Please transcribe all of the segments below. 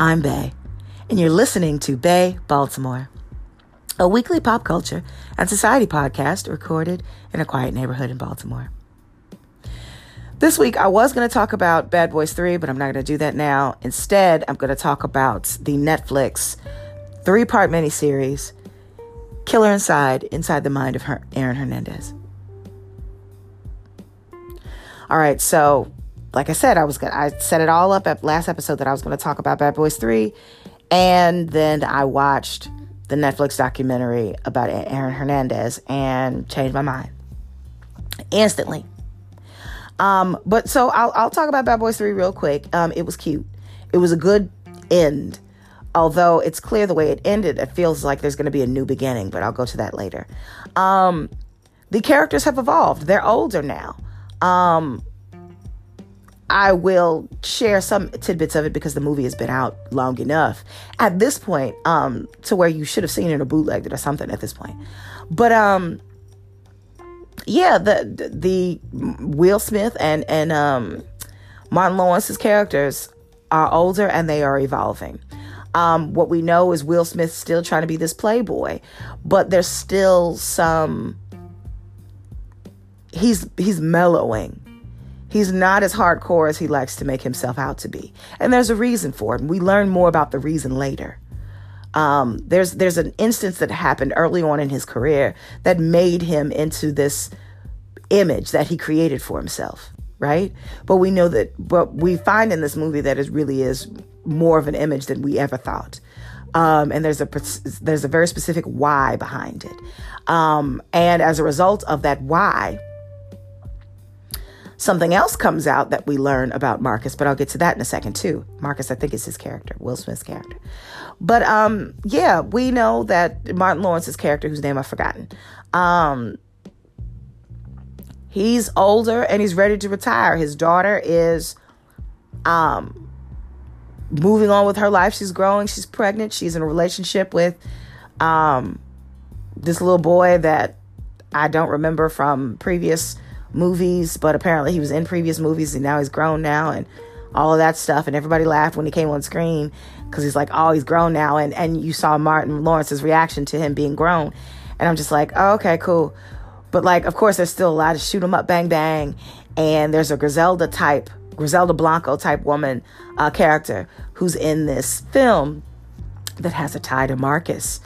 I'm Bae, and you're listening to Bae Baltimore, a weekly pop culture and society podcast recorded in a quiet neighborhood in Baltimore. This week, I was going to talk about Bad Boys 3, but I'm not going to do that now. Instead, I'm going to talk about the Netflix three part miniseries, Killer Inside Inside the Mind of Her- Aaron Hernandez. All right, so like I said, I was gonna I set it all up at last episode that I was gonna talk about Bad Boys 3. And then I watched the Netflix documentary about Aaron Hernandez and changed my mind instantly. Um, but so I'll, I'll talk about Bad Boys 3 real quick. Um, it was cute. It was a good end. Although it's clear the way it ended, it feels like there's going to be a new beginning, but I'll go to that later. Um, the characters have evolved. They're older now. Um, I will share some tidbits of it because the movie has been out long enough at this point, um, to where you should have seen it or bootlegged it or something at this point. But um, yeah, the the Will Smith and and um, Martin Lawrence's characters are older and they are evolving. Um, what we know is Will Smith still trying to be this playboy, but there's still some. He's he's mellowing He's not as hardcore as he likes to make himself out to be. And there's a reason for it. We learn more about the reason later. Um, there's there's an instance that happened early on in his career that made him into this image that he created for himself, right? But we know that, but we find in this movie that it really is more of an image than we ever thought. Um, and there's a there's a very specific why behind it. Um, and as a result of that why, Something else comes out that we learn about Marcus, but I'll get to that in a second too. Marcus, I think, is his character, Will Smith's character. But um, yeah, we know that Martin Lawrence's character, whose name I've forgotten, um, he's older and he's ready to retire. His daughter is um moving on with her life. She's growing, she's pregnant, she's in a relationship with um this little boy that I don't remember from previous movies, but apparently he was in previous movies and now he's grown now and all of that stuff. And everybody laughed when he came on screen because he's like, oh, he's grown now. And, and you saw Martin Lawrence's reaction to him being grown. And I'm just like, oh, okay, cool. But like, of course, there's still a lot of shoot 'em up, bang, bang. And there's a Griselda type, Griselda Blanco type woman uh, character who's in this film that has a tie to Marcus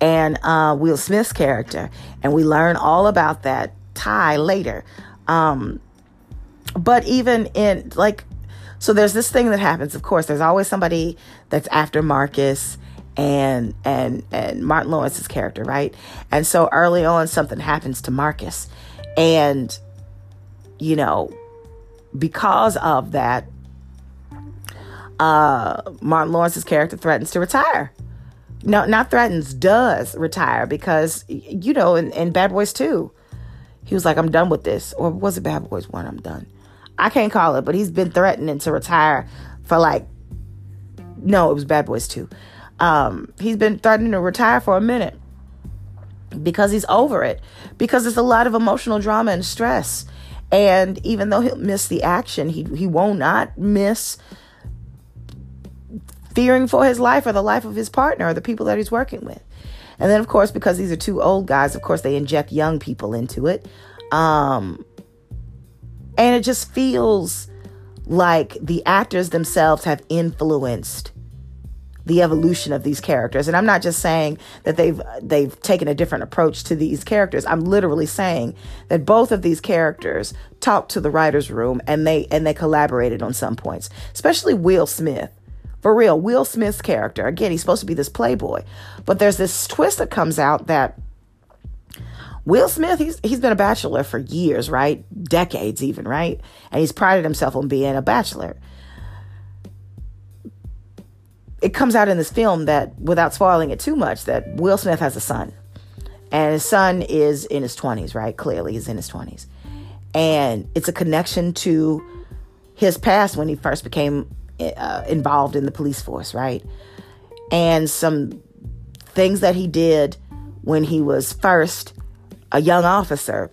and uh, Will Smith's character. And we learn all about that tie later. Um, but even in like, so there's this thing that happens. Of course, there's always somebody that's after Marcus and and and Martin Lawrence's character, right? And so early on, something happens to Marcus, and you know, because of that, uh, Martin Lawrence's character threatens to retire. No, not threatens, does retire because you know, in, in Bad Boys 2, he was like, I'm done with this. Or was it Bad Boys 1? I'm done. I can't call it, but he's been threatening to retire for like, no, it was Bad Boys 2. Um, he's been threatening to retire for a minute because he's over it, because there's a lot of emotional drama and stress. And even though he'll miss the action, he, he won't not miss fearing for his life or the life of his partner or the people that he's working with. And then, of course, because these are two old guys, of course, they inject young people into it. Um, and it just feels like the actors themselves have influenced the evolution of these characters. And i'm not just saying that they've they've taken a different approach to these characters. I'm literally saying that both of these characters talked to the writers room and they and they collaborated on some points especially will smith for real, Will Smith's character, again, he's supposed to be this playboy, but there's this twist that comes out that Will Smith, he's he's been a bachelor for years, right? Decades even, right? And he's prided himself on being a bachelor. It comes out in this film that without spoiling it too much that Will Smith has a son. And his son is in his 20s, right? Clearly he's in his 20s. And it's a connection to his past when he first became uh, involved in the police force, right? And some things that he did when he was first a young officer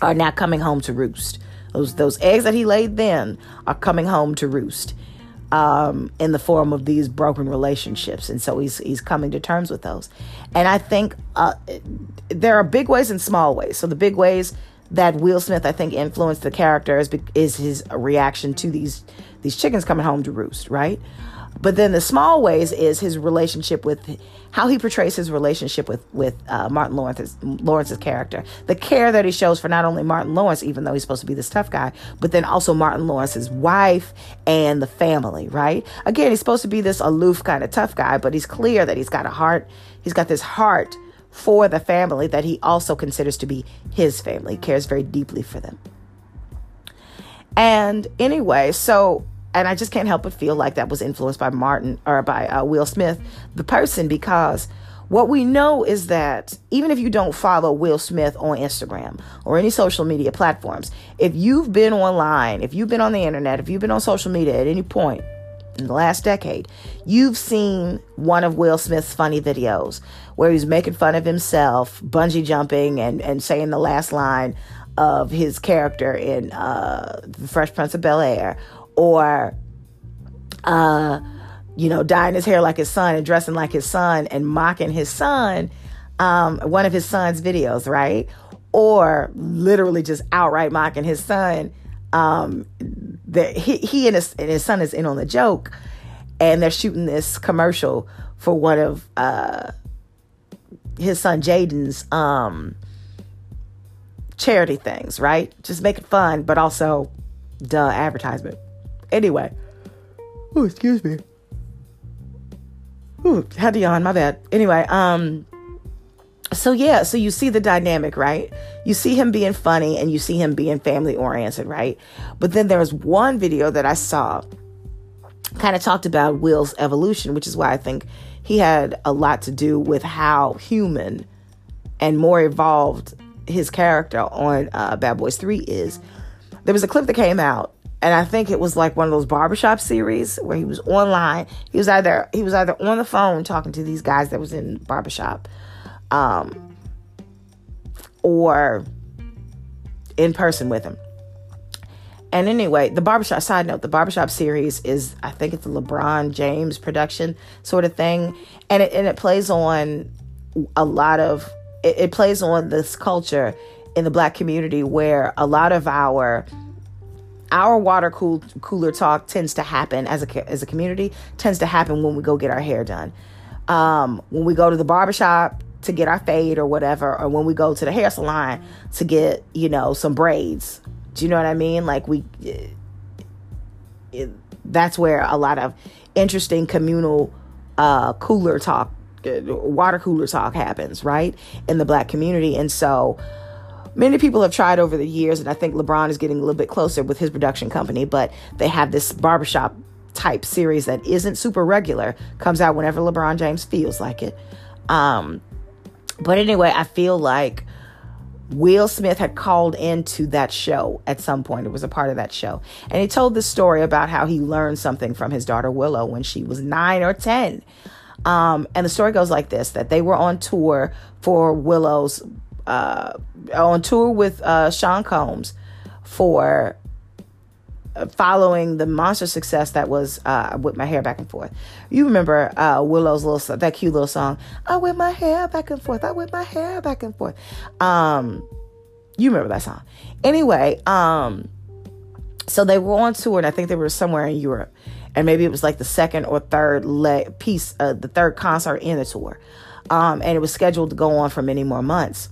are now coming home to roost. Those those eggs that he laid then are coming home to roost. um, in the form of these broken relationships, and so he's he's coming to terms with those. And I think uh, there are big ways and small ways. So the big ways that Will Smith, I think, influenced the character is, is his reaction to these these chickens coming home to roost, right? But then the small ways is his relationship with how he portrays his relationship with with uh, Martin Lawrence's Lawrence's character, the care that he shows for not only Martin Lawrence, even though he's supposed to be this tough guy, but then also Martin Lawrence's wife and the family. Right? Again, he's supposed to be this aloof kind of tough guy, but he's clear that he's got a heart. He's got this heart for the family that he also considers to be his family. He cares very deeply for them. And anyway, so and I just can't help but feel like that was influenced by Martin or by uh, Will Smith, the person, because what we know is that even if you don't follow Will Smith on Instagram or any social media platforms, if you've been online, if you've been on the internet, if you've been on social media at any point in the last decade, you've seen one of Will Smith's funny videos where he's making fun of himself, bungee jumping, and, and saying the last line of his character in uh, The Fresh Prince of Bel Air or uh, you know, dyeing his hair like his son and dressing like his son and mocking his son, um, one of his son's videos, right? Or literally just outright mocking his son. Um, that he, he and his, and his son is in on the joke, and they're shooting this commercial for one of uh, his son Jaden's um, charity things, right? Just make it fun, but also, duh, advertisement. Anyway. Oh, excuse me. Ooh, had to yawn, my bad. Anyway, um, so yeah, so you see the dynamic, right? You see him being funny and you see him being family oriented, right? But then there was one video that I saw kind of talked about Will's evolution, which is why I think he had a lot to do with how human and more evolved his character on uh, Bad Boys 3 is. There was a clip that came out and I think it was like one of those barbershop series where he was online. He was either he was either on the phone talking to these guys that was in barbershop, um, or in person with him. And anyway, the barbershop side note, the barbershop series is I think it's a LeBron James production sort of thing. And it and it plays on a lot of it, it plays on this culture in the black community where a lot of our our water cool, cooler talk tends to happen as a as a community tends to happen when we go get our hair done. Um, when we go to the barbershop to get our fade or whatever or when we go to the hair salon to get you know some braids. Do you know what i mean? Like we it, it, that's where a lot of interesting communal uh, cooler talk water cooler talk happens right in the black community and so Many people have tried over the years, and I think LeBron is getting a little bit closer with his production company, but they have this barbershop type series that isn't super regular, comes out whenever LeBron James feels like it. Um, but anyway, I feel like Will Smith had called into that show at some point. It was a part of that show. And he told the story about how he learned something from his daughter Willow when she was nine or 10. Um, and the story goes like this that they were on tour for Willow's uh, on tour with uh, Sean Combs for uh, following the monster success that was uh, whip my hair back and forth. You remember uh, Willow's little that cute little song, "I whip my hair back and forth, I whip my hair back and forth." Um, you remember that song? Anyway, um, so they were on tour, and I think they were somewhere in Europe, and maybe it was like the second or third leg piece, uh, the third concert in the tour, um, and it was scheduled to go on for many more months.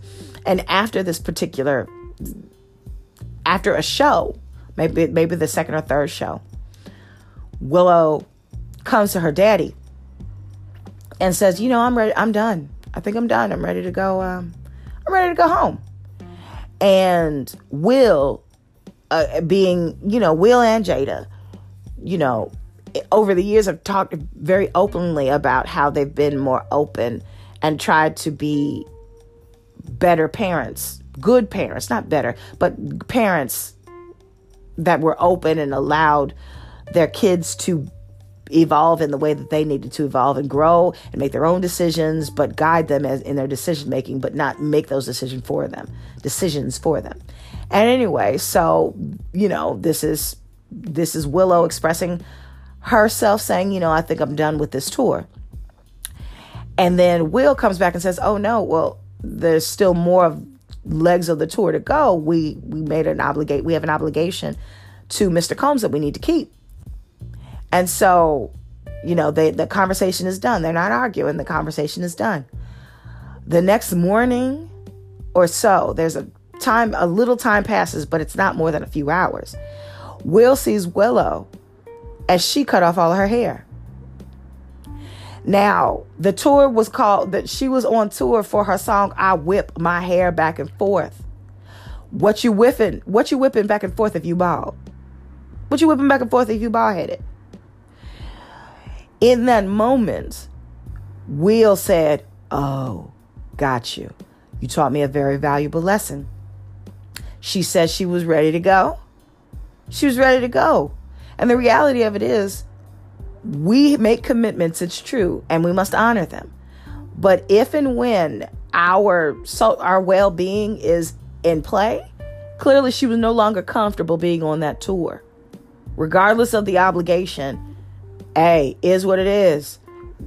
And after this particular, after a show, maybe maybe the second or third show, Willow comes to her daddy and says, "You know, I'm ready. I'm done. I think I'm done. I'm ready to go. Um, I'm ready to go home." And Will, uh, being you know Will and Jada, you know, over the years have talked very openly about how they've been more open and tried to be better parents, good parents, not better, but parents that were open and allowed their kids to evolve in the way that they needed to evolve and grow and make their own decisions but guide them as in their decision making but not make those decisions for them decisions for them. And anyway so you know this is this is willow expressing herself saying, you know, I think I'm done with this tour. And then Will comes back and says, "Oh no, well, there's still more legs of the tour to go. We we made an obligate. We have an obligation to Mr. Combs that we need to keep." And so, you know, they, the conversation is done. They're not arguing. The conversation is done. The next morning or so, there's a time, a little time passes, but it's not more than a few hours. Will sees Willow as she cut off all her hair. Now, the tour was called that she was on tour for her song I Whip My Hair Back and Forth. What you whipping? What you whipping back and forth if you bald? What you whipping back and forth if you bald headed? In that moment, Will said, Oh, got you. You taught me a very valuable lesson. She said she was ready to go. She was ready to go. And the reality of it is, we make commitments, it's true, and we must honor them. But if and when our so our well-being is in play, clearly she was no longer comfortable being on that tour. Regardless of the obligation, hey, is what it is.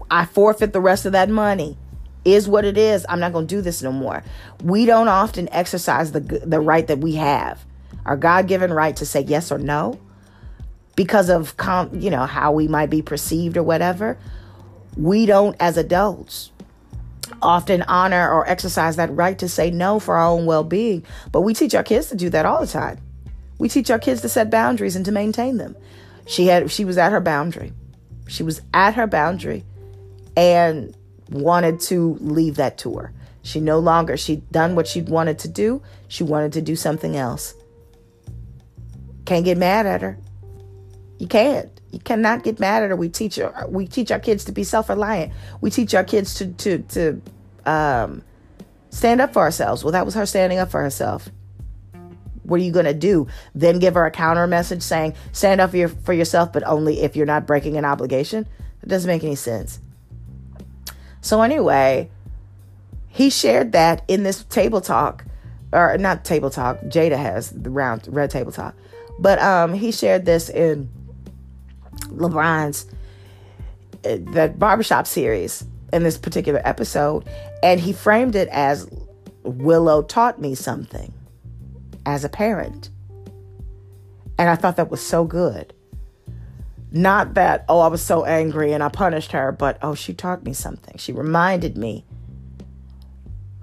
I forfeit the rest of that money. Is what it is. I'm not going to do this no more. We don't often exercise the the right that we have, our God-given right to say yes or no because of com- you know how we might be perceived or whatever we don't as adults often honor or exercise that right to say no for our own well-being. But we teach our kids to do that all the time. We teach our kids to set boundaries and to maintain them. She had she was at her boundary. She was at her boundary and wanted to leave that tour she no longer she'd done what she wanted to do. She wanted to do something else. Can't get mad at her you can't. You cannot get mad at her. We teach her. We teach our kids to be self-reliant. We teach our kids to to to um, stand up for ourselves. Well, that was her standing up for herself. What are you going to do? Then give her a counter message saying, "Stand up for, your, for yourself, but only if you're not breaking an obligation." It doesn't make any sense. So anyway, he shared that in this table talk, or not table talk. Jada has the round red table talk, but um, he shared this in LeBron's uh, the barbershop series in this particular episode, and he framed it as Willow taught me something as a parent. And I thought that was so good. Not that, oh, I was so angry and I punished her, but oh, she taught me something. She reminded me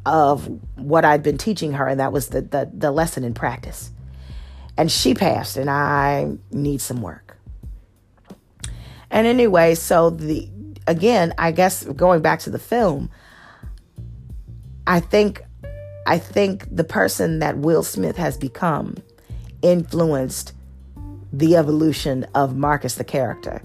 of what I'd been teaching her, and that was the, the, the lesson in practice. And she passed, and I need some work. And anyway, so the again, I guess going back to the film, I think I think the person that Will Smith has become influenced the evolution of Marcus the character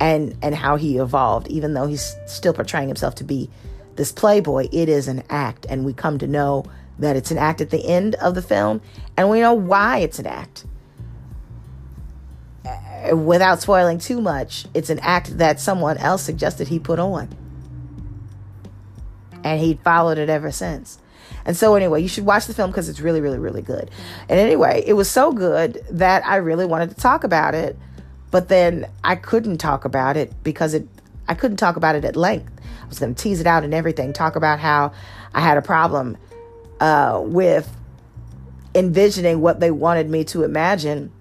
and and how he evolved. Even though he's still portraying himself to be this playboy it is an act. And we come to know that it's an act at the end of the film and we know why it's an act without spoiling too much, it's an act that someone else suggested he put on. And he followed it ever since. And so, anyway, you should watch the film because it's really, really, really good. And anyway, it was so good that I really wanted to talk about it, but then I couldn't talk about it because it, I couldn't talk about it at length. I was going to tease it out and everything, talk about how I had a problem uh, with envisioning what they wanted me to imagine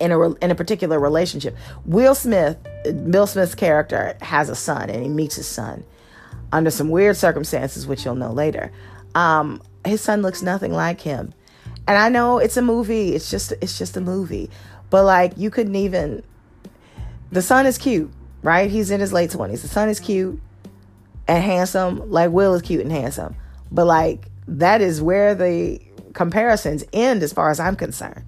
in a in a particular relationship. Will Smith, Will Smith's character has a son, and he meets his son under some weird circumstances, which you'll know later. Um, his son looks nothing like him, and I know it's a movie. It's just it's just a movie, but like you couldn't even. The son is cute, right? He's in his late twenties. The son is cute and handsome, like Will is cute and handsome, but like that is where the comparisons end, as far as I'm concerned.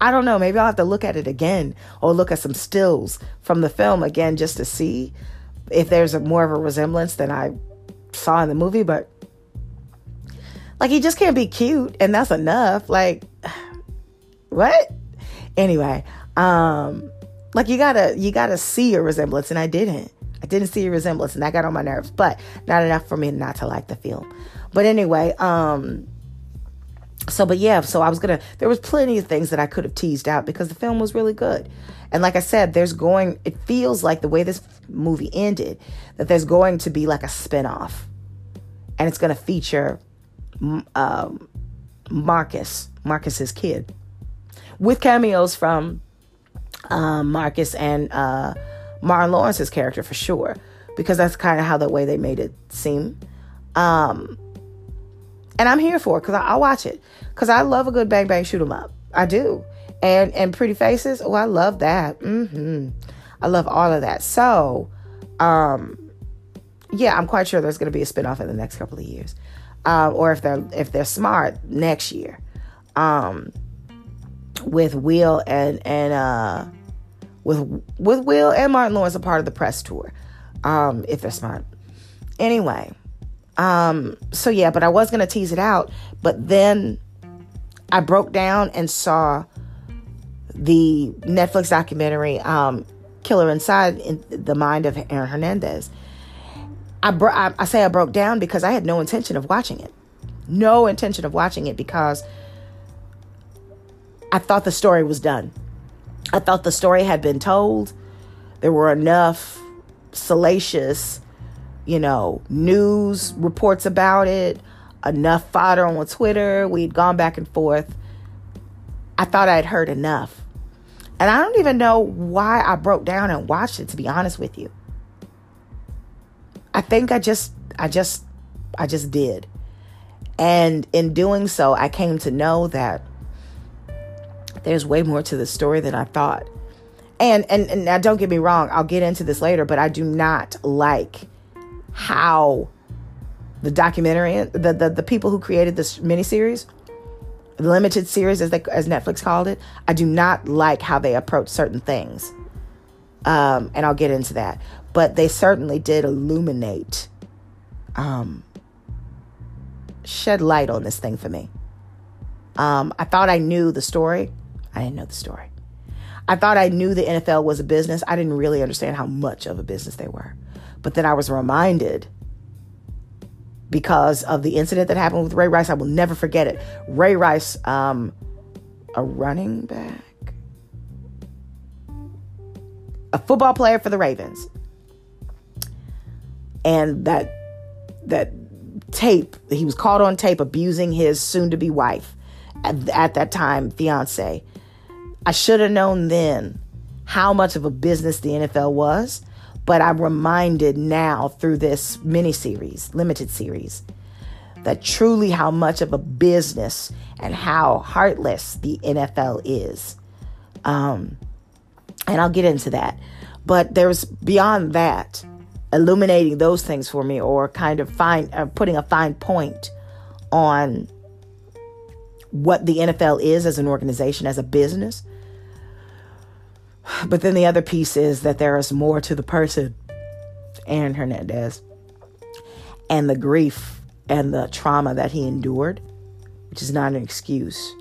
I don't know. Maybe I'll have to look at it again or look at some stills from the film again just to see if there's a more of a resemblance than I saw in the movie. But like, he just can't be cute, and that's enough. Like, what? Anyway, um, like you gotta you gotta see a resemblance, and I didn't. I didn't see a resemblance, and that got on my nerves. But not enough for me not to like the film. But anyway, um so but yeah so i was gonna there was plenty of things that i could have teased out because the film was really good. And like i said there's going it feels like the way this movie ended that there's going to be like a spin-off. And it's to feature um, marcus marcus's kid with cameos from um, marcus and uh, martin lawrence's character for sure because that's kind of how the way they made it seem. Um, and I'm here for it because I'll watch it because I love a good bang bang shoot 'em up. I do, and and pretty faces. Oh, I love that. Mm-hmm. I love all of that. So, um, yeah, I'm quite sure there's going to be a spinoff in the next couple of years, uh, or if they're if they're smart, next year, um, with Will and and uh, with with Will and Martin Lawrence a part of the press tour, um, if they're smart. Anyway, um, so yeah, but I was gonna tease it out, but then I broke down and saw the Netflix documentary um, "Killer Inside in the Mind of Aaron Hernandez." I, bro- I, I say I broke down because I had no intention of watching it, no intention of watching it because I thought the story was done. I thought the story had been told. There were enough salacious you know, news reports about it, enough fodder on Twitter. We'd gone back and forth. I thought I'd heard enough. And I don't even know why I broke down and watched it to be honest with you. I think I just I just I just did. And in doing so, I came to know that there's way more to the story than I thought. And and, and now don't get me wrong, I'll get into this later, but I do not like how the documentary, the, the, the people who created this miniseries, limited series as they, as Netflix called it, I do not like how they approach certain things. Um, and I'll get into that. But they certainly did illuminate, um, shed light on this thing for me. Um, I thought I knew the story. I didn't know the story. I thought I knew the NFL was a business. I didn't really understand how much of a business they were. But then I was reminded because of the incident that happened with Ray Rice. I will never forget it. Ray Rice, um, a running back, a football player for the Ravens, and that that tape he was caught on tape abusing his soon-to-be wife at, at that time fiance. I should have known then how much of a business the NFL was but I'm reminded now through this mini series, limited series, that truly how much of a business and how heartless the NFL is. Um, and I'll get into that. But there's beyond that, illuminating those things for me, or kind of fine, uh, putting a fine point on what the NFL is as an organization, as a business, but then the other piece is that there is more to the person, Aaron Hernandez, and the grief and the trauma that he endured, which is not an excuse.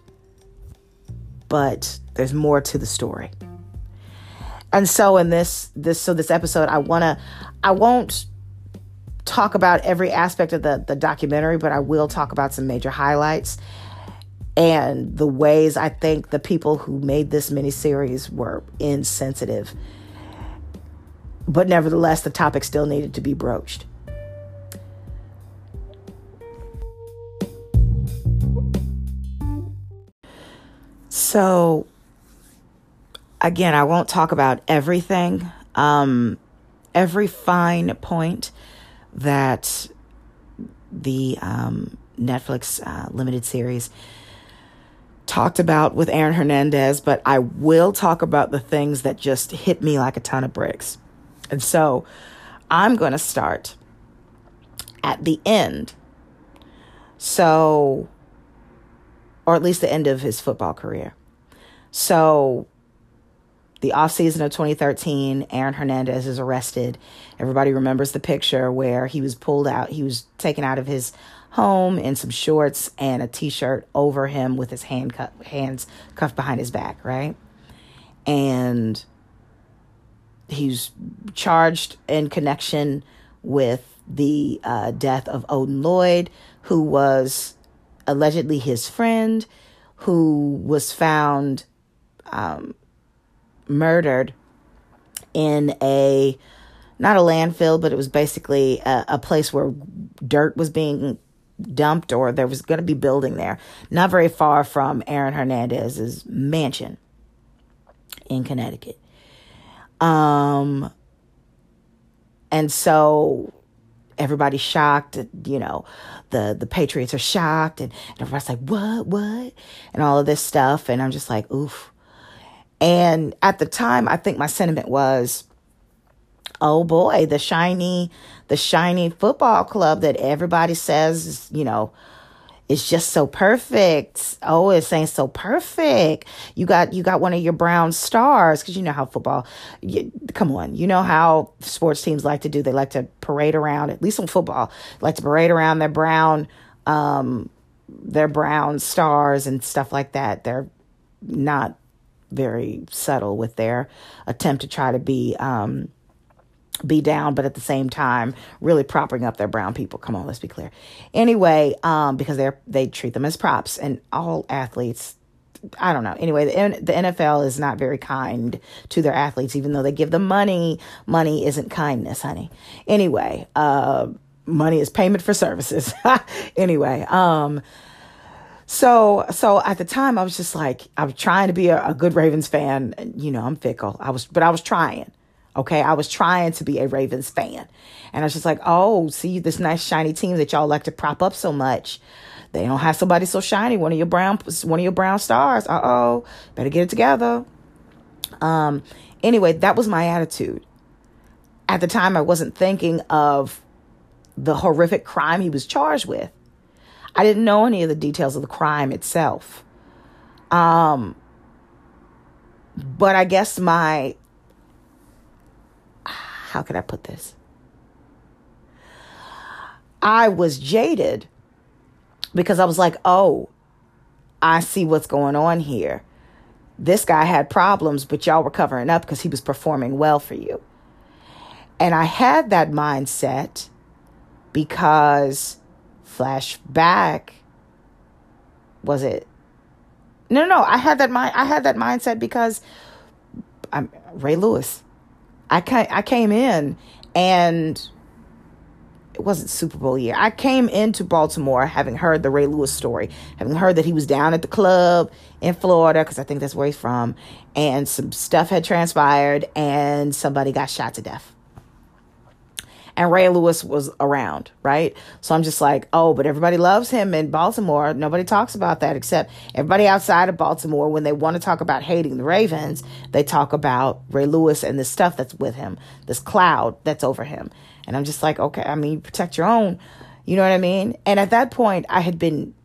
But there's more to the story. And so in this this so this episode I want to I won't talk about every aspect of the the documentary, but I will talk about some major highlights and the ways I think the people who made this miniseries were insensitive. But nevertheless, the topic still needed to be broached. So, again, I won't talk about everything, um, every fine point that the um, Netflix uh, limited series talked about with Aaron Hernandez, but I will talk about the things that just hit me like a ton of bricks. And so I'm going to start at the end. So, or at least the end of his football career. So, the offseason of 2013, Aaron Hernandez is arrested. Everybody remembers the picture where he was pulled out, he was taken out of his home in some shorts and a t-shirt over him with his hand cu- hands cuffed behind his back, right? And he's charged in connection with the uh, death of Odin Lloyd, who was allegedly his friend who was found um, murdered in a not a landfill, but it was basically a, a place where dirt was being dumped or there was going to be building there, not very far from Aaron Hernandez's mansion in Connecticut. Um, and so everybody's shocked, you know, the the Patriots are shocked and, and everybody's like, "What? What?" and all of this stuff and I'm just like, "Oof." And at the time, I think my sentiment was oh boy, the shiny, the shiny football club that everybody says, you know, is just so perfect. Oh, it's saying so perfect. You got you got one of your brown stars because you know how football. You, come on, you know how sports teams like to do. They like to parade around. At least in football, like to parade around their brown, um, their brown stars and stuff like that. They're not very subtle with their attempt to try to be um, be down, but at the same time, really propping up their brown people. Come on, let's be clear. Anyway, um, because they're they treat them as props, and all athletes. I don't know. Anyway, the the NFL is not very kind to their athletes, even though they give them money. Money isn't kindness, honey. Anyway, uh, money is payment for services. anyway, um, so so at the time I was just like I was trying to be a, a good Ravens fan. You know, I'm fickle. I was, but I was trying. Okay. I was trying to be a Ravens fan. And I was just like, oh, see this nice shiny team that y'all like to prop up so much. They don't have somebody so shiny. One of your brown, one of your brown stars. Uh oh, better get it together. Um. Anyway, that was my attitude. At the time, I wasn't thinking of the horrific crime he was charged with. I didn't know any of the details of the crime itself. Um. But I guess my how could I put this? I was jaded because I was like, oh, I see what's going on here. This guy had problems, but y'all were covering up because he was performing well for you. And I had that mindset because flashback was it no no i had that mind i had that mindset because i'm ray lewis I came, I came in and it wasn't Super Bowl year. I came into Baltimore having heard the Ray Lewis story, having heard that he was down at the club in Florida, because I think that's where he's from, and some stuff had transpired and somebody got shot to death and Ray Lewis was around, right? So I'm just like, oh, but everybody loves him in Baltimore. Nobody talks about that except everybody outside of Baltimore. When they want to talk about hating the Ravens, they talk about Ray Lewis and the stuff that's with him, this cloud that's over him. And I'm just like, okay, I mean, protect your own. You know what I mean? And at that point, I had been,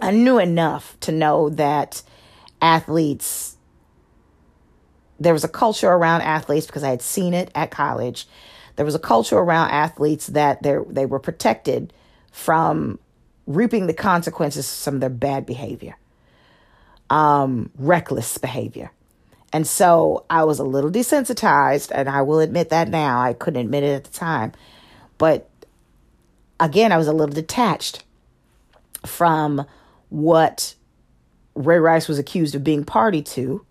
I knew enough to know that athletes, there was a culture around athletes because I had seen it at college there was a culture around athletes that they were protected from reaping the consequences of some of their bad behavior, um, reckless behavior. And so I was a little desensitized, and I will admit that now. I couldn't admit it at the time. But again, I was a little detached from what Ray Rice was accused of being party to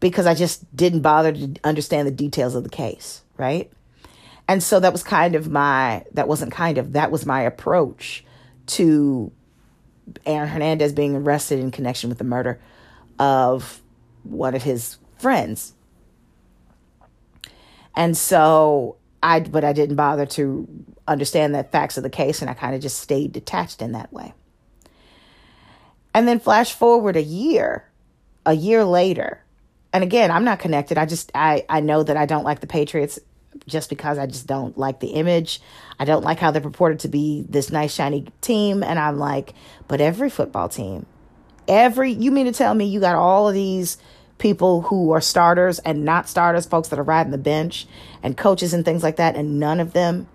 because I just didn't bother to understand the details of the case right? And so that was kind of my, that wasn't kind of, that was my approach to Aaron Hernandez being arrested in connection with the murder of one of his friends. And so I, but I didn't bother to understand the facts of the case and I kind of just stayed detached in that way. And then flash forward a year, a year later, and again, I'm not connected. I just I I know that I don't like the Patriots just because I just don't like the image. I don't like how they're purported to be this nice, shiny team. And I'm like, but every football team, every, you mean to tell me you got all of these people who are starters and not starters, folks that are riding the bench and coaches and things like that, and none of them,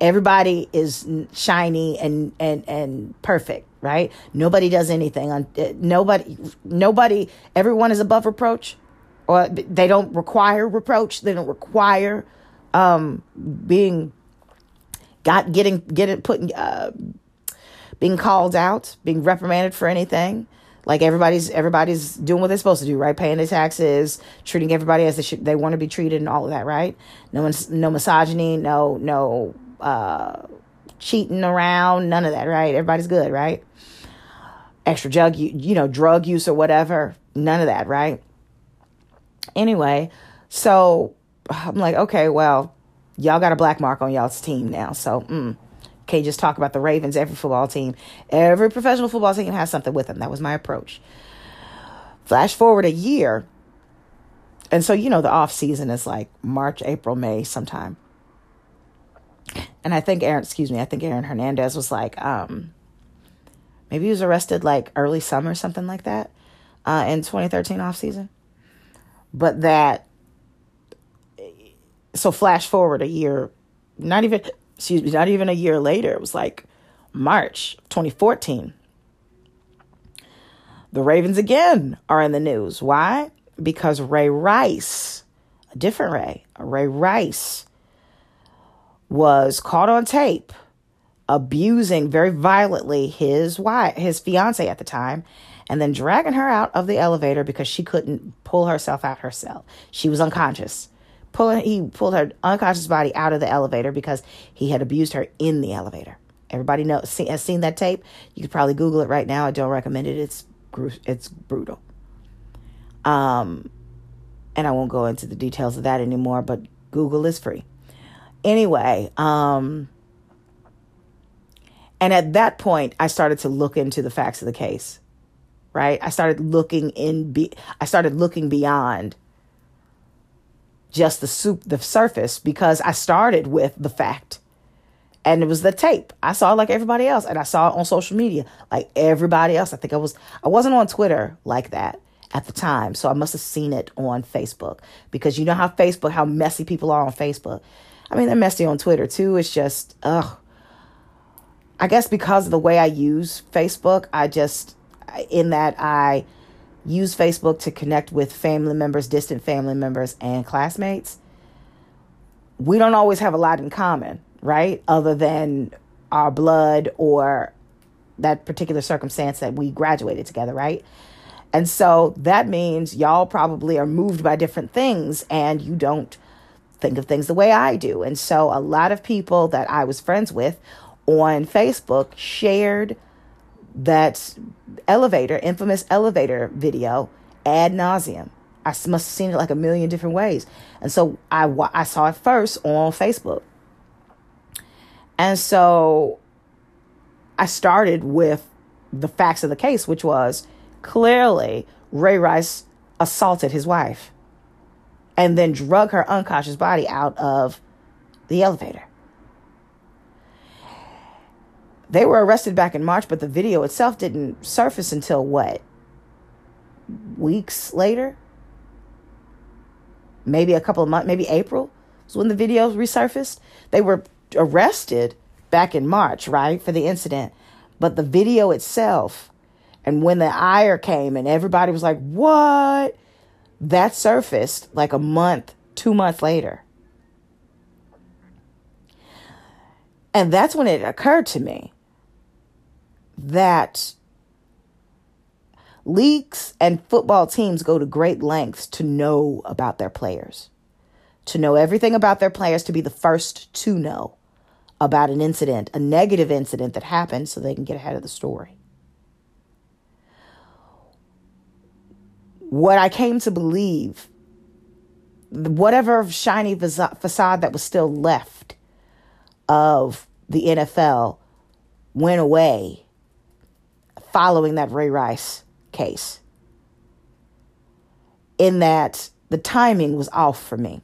everybody is shiny and, and, and perfect, right? Nobody does anything on, uh, nobody, nobody, everyone is above reproach or they don't require reproach. They don't require um, being got getting getting putting uh, being called out, being reprimanded for anything. Like everybody's everybody's doing what they're supposed to do, right? Paying their taxes, treating everybody as they should, they want to be treated, and all of that, right? No one's no misogyny, no no uh, cheating around, none of that, right? Everybody's good, right? Extra drug, you, you know, drug use or whatever, none of that, right? Anyway, so I'm like, okay, well, y'all got a black mark on y'all's team now, so mm, can't just talk about the Ravens. Every football team, every professional football team has something with them. That was my approach. Flash forward a year, and so you know the off season is like March, April, May, sometime and I think Aaron, excuse me, I think Aaron Hernandez was like, um, maybe he was arrested like early summer, something like that, uh, in 2013 off season. But that, so flash forward a year, not even, excuse me, not even a year later, it was like March 2014. The Ravens again are in the news. Why? Because Ray Rice, a different Ray, Ray Rice, was caught on tape abusing very violently his wife, his fiance at the time, and then dragging her out of the elevator because she couldn't pull herself out herself. She was unconscious. Pulling, he pulled her unconscious body out of the elevator because he had abused her in the elevator. Everybody knows has seen that tape. You could probably Google it right now. I don't recommend it. It's it's brutal. Um, and I won't go into the details of that anymore. But Google is free anyway, um, and at that point, I started to look into the facts of the case. Right, I started looking in. Be- I started looking beyond just the soup, the surface, because I started with the fact, and it was the tape. I saw it like everybody else, and I saw it on social media like everybody else. I think I was. I wasn't on Twitter like that at the time, so I must have seen it on Facebook because you know how Facebook, how messy people are on Facebook I mean, they're messy on Twitter too. It's just, ugh. I guess because of the way I use Facebook, I just, in that I use Facebook to connect with family members, distant family members, and classmates. We don't always have a lot in common, right? Other than our blood or that particular circumstance that we graduated together, right? And so that means y'all probably are moved by different things and you don't think of things the way I do. And so a lot of people that I was friends with on Facebook shared that elevator, infamous elevator video ad nauseum. I must have seen it like a million different ways. And so I, I saw it first on Facebook. And so I started with the facts of the case, which was clearly Ray Rice assaulted his wife and then drug her unconscious body out of the elevator. They were arrested back in March, but the video itself didn't surface until what? Weeks later? Maybe a couple of months, maybe April was when the video resurfaced. They were arrested back in March, right, for the incident. But the video itself, and when the ire came and everybody was like, what? That surfaced like a month, two months later. And that's when it occurred to me that leagues and football teams go to great lengths to know about their players, to know everything about their players, to be the first to know about an incident, a negative incident that happened, so they can get ahead of the story. what I came to believe, whatever shiny facade that was still left of the NFL went away following that Ray Rice case. In that the timing was off for me.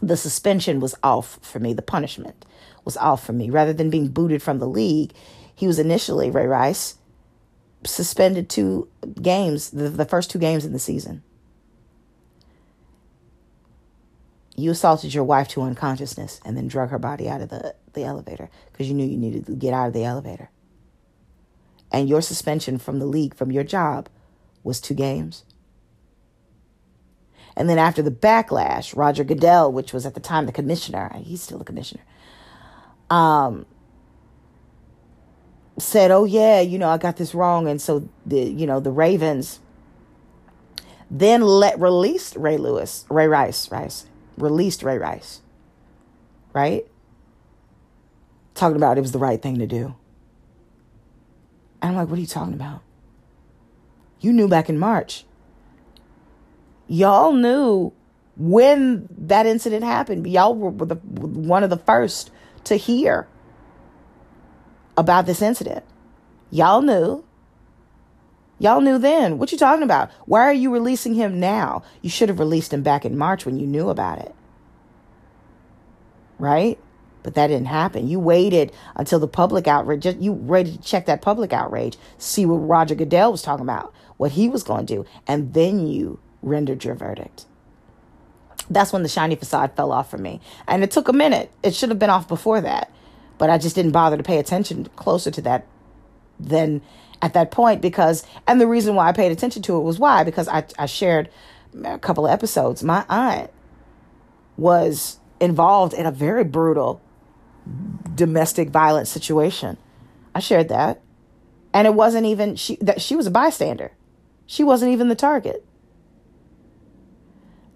The suspension was off for me. The punishment was off for me. Rather than being booted from the league, he was initially, Ray Rice, suspended two games, the, the first two games in the season. You assaulted your wife to unconsciousness and then drug her body out of the, the elevator because you knew you needed to get out of the elevator. And your suspension from the league, from your job, was two games. And then after the backlash, Roger Goodell, which was at the time the commissioner, he's still the commissioner, um, said, "Oh yeah, you know, I got this wrong," and so the you know the Ravens then let released Ray Lewis, Ray Rice, Rice released Ray Rice, right? Talking about it was the right thing to do. I'm like, what are you talking about? You knew back in March. Y'all knew when that incident happened. Y'all were the, one of the first to hear about this incident. Y'all knew. Y'all knew then. What you talking about? Why are you releasing him now? You should have released him back in March when you knew about it. Right? But that didn't happen. You waited until the public outrage. You waited to check that public outrage, see what Roger Goodell was talking about, what he was going to do, and then you rendered your verdict. That's when the shiny facade fell off for me. And it took a minute. It should have been off before that. But I just didn't bother to pay attention closer to that than at that point because, and the reason why I paid attention to it was why? Because I, I shared a couple of episodes. My aunt was involved in a very brutal domestic violence situation. I shared that. And it wasn't even she that she was a bystander. She wasn't even the target.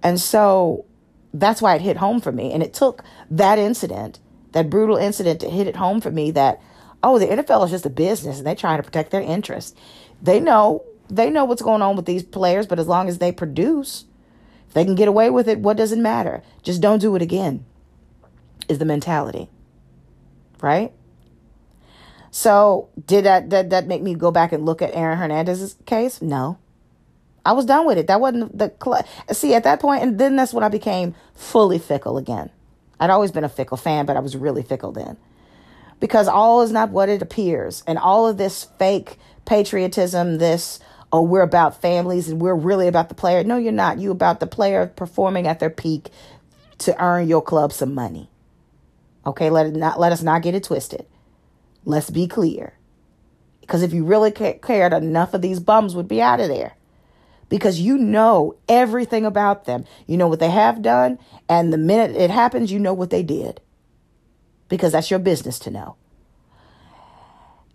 And so that's why it hit home for me. And it took that incident, that brutal incident, to hit it home for me that, oh, the NFL is just a business and they're trying to protect their interests. They know they know what's going on with these players, but as long as they produce, if they can get away with it, what does it matter? Just don't do it again. Is the mentality. Right? So did that, that that make me go back and look at Aaron Hernandez's case? No. I was done with it. That wasn't the cl- see at that point, and then that's when I became fully fickle again. I'd always been a fickle fan, but I was really fickle then, because all is not what it appears, and all of this fake patriotism, this oh we're about families and we're really about the player. No, you're not. You about the player performing at their peak to earn your club some money. Okay, let it not let us not get it twisted. Let's be clear. Because if you really cared, enough of these bums would be out of there because you know everything about them. You know what they have done, and the minute it happens, you know what they did because that's your business to know.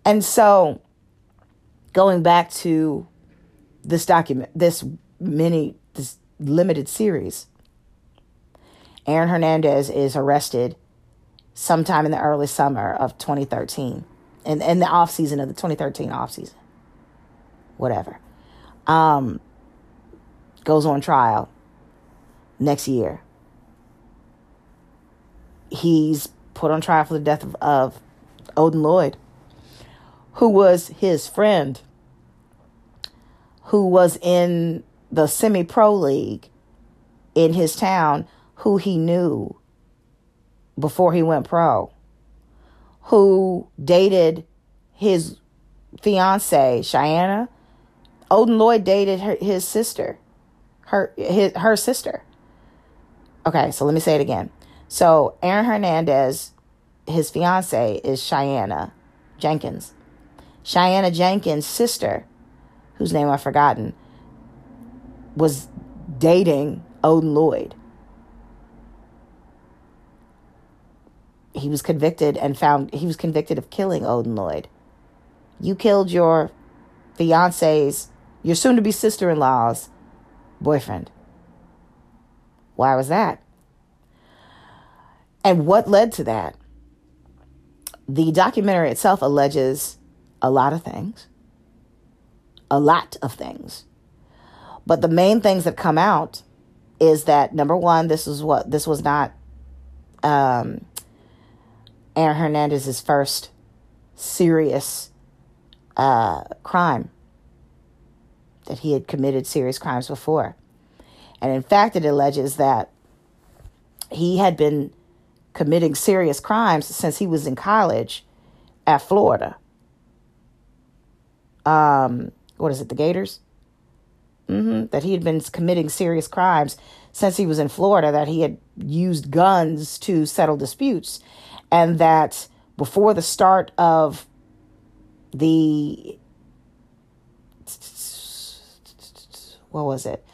And so, going back to this document, this mini, this limited series, Aaron Hernandez is arrested sometime in the early summer of 2013, in, in the off season of the 2013 off season, whatever. Um, goes on trial next year. He's put on trial for the death of, of Odin Lloyd, who was his friend, who was in the semi pro league in his town, who he knew before he went pro, who dated his fiance, Cheyenne. Odin Lloyd dated her, his sister her his, her sister. Okay, so let me say it again. So Aaron Hernandez, his fiance is Cheyenne Jenkins. Cheyenne Jenkins' sister, whose name I've forgotten, was dating Odin Lloyd. He was convicted and found he was convicted of killing Odin Lloyd. You killed your fiance's, your soon to be sister in law's boyfriend. Why was that? And what led to that? The documentary itself alleges a lot of things. A lot of things. But the main things that come out is that number one, this is what this was not um, Aaron Hernandez's first serious uh, crime that he had committed serious crimes before. And in fact, it alleges that he had been committing serious crimes since he was in college at Florida. Um, what is it, the Gators? Mm-hmm. That he had been committing serious crimes since he was in Florida, that he had used guns to settle disputes, and that before the start of the what was it?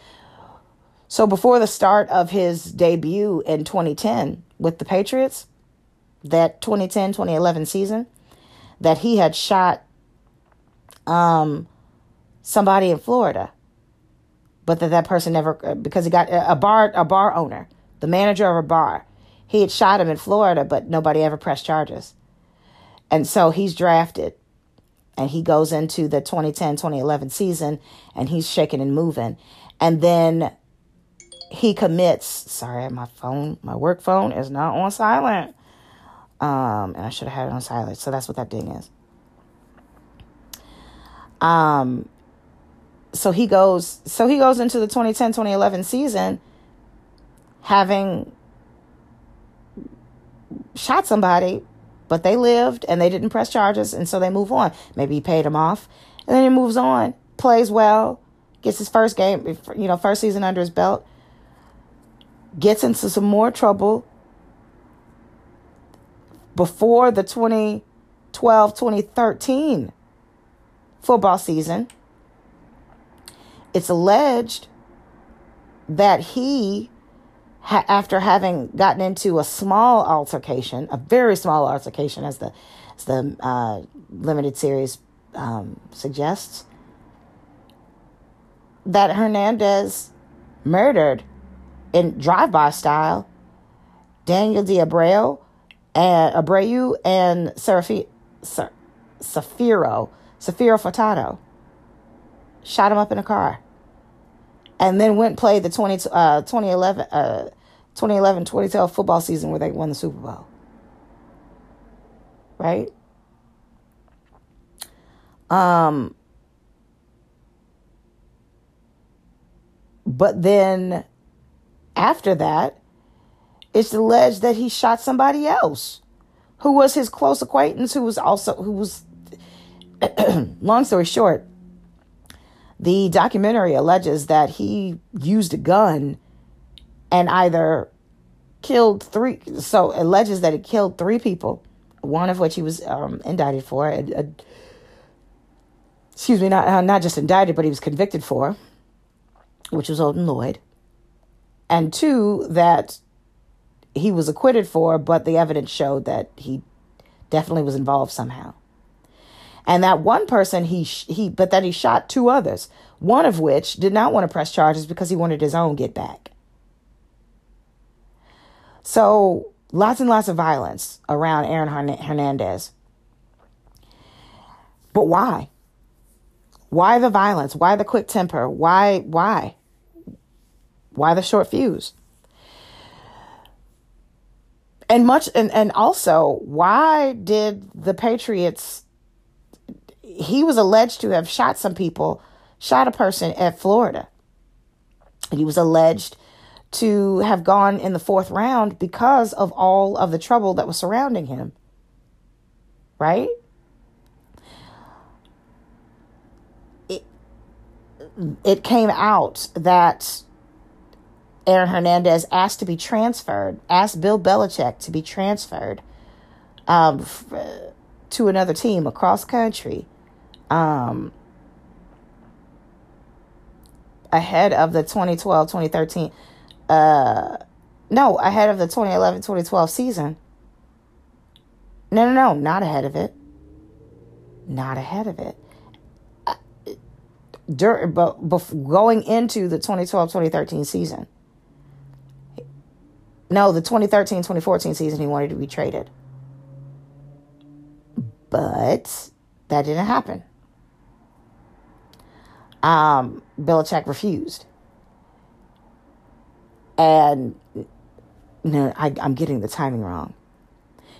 So before the start of his debut in 2010 with the Patriots, that 2010 2011 season, that he had shot um, somebody in Florida, but that that person never because he got a bar a bar owner, the manager of a bar, he had shot him in Florida, but nobody ever pressed charges, and so he's drafted, and he goes into the 2010-2011 season, and he's shaking and moving, and then he commits. Sorry, my phone, my work phone is not on silent. Um, and I should have had it on silent. So that's what that ding is. Um, so he goes, so he goes into the 2010, 2011 season having shot somebody, but they lived and they didn't press charges. And so they move on. Maybe he paid him off and then he moves on, plays well, gets his first game, you know, first season under his belt, gets into some more trouble before the 2012 2013 football season. It's alleged that he, ha- after having gotten into a small altercation, a very small altercation, as the as the uh, limited series um, suggests, that Hernandez murdered in drive-by style Daniel de Abreu and Abreu and Serafi, Ser, Safiro, Safiro Furtado. Shot him up in a car. And then went played the 20, uh, 2011, uh, 2011 2012 football season where they won the Super Bowl. Right? Um, but then after that, it's alleged that he shot somebody else who was his close acquaintance, who was also, who was, long story short, the documentary alleges that he used a gun and either killed three, so alleges that he killed three people, one of which he was um, indicted for. A, a, excuse me, not, uh, not just indicted, but he was convicted for, which was Odin Lloyd. And two, that he was acquitted for, but the evidence showed that he definitely was involved somehow. And that one person he he but that he shot two others, one of which did not want to press charges because he wanted his own get back. So, lots and lots of violence around Aaron Hernandez. But why? Why the violence? Why the quick temper? Why why? Why the short fuse? and much and and also why did the patriots he was alleged to have shot some people shot a person at florida. And he was alleged to have gone in the fourth round because of all of the trouble that was surrounding him right? It, it came out that Aaron Hernandez asked to be transferred, asked Bill Belichick to be transferred um, f- to another team across country um, ahead of the 2012 2013, uh, no, ahead of the 2011 2012 season. No, no, no, not ahead of it. Not ahead of it. Uh, during, but, but going into the 2012 2013 season. No, the 2013 2014 season, he wanted to be traded. But that didn't happen. Um, Belichick refused. And no, I, I'm getting the timing wrong.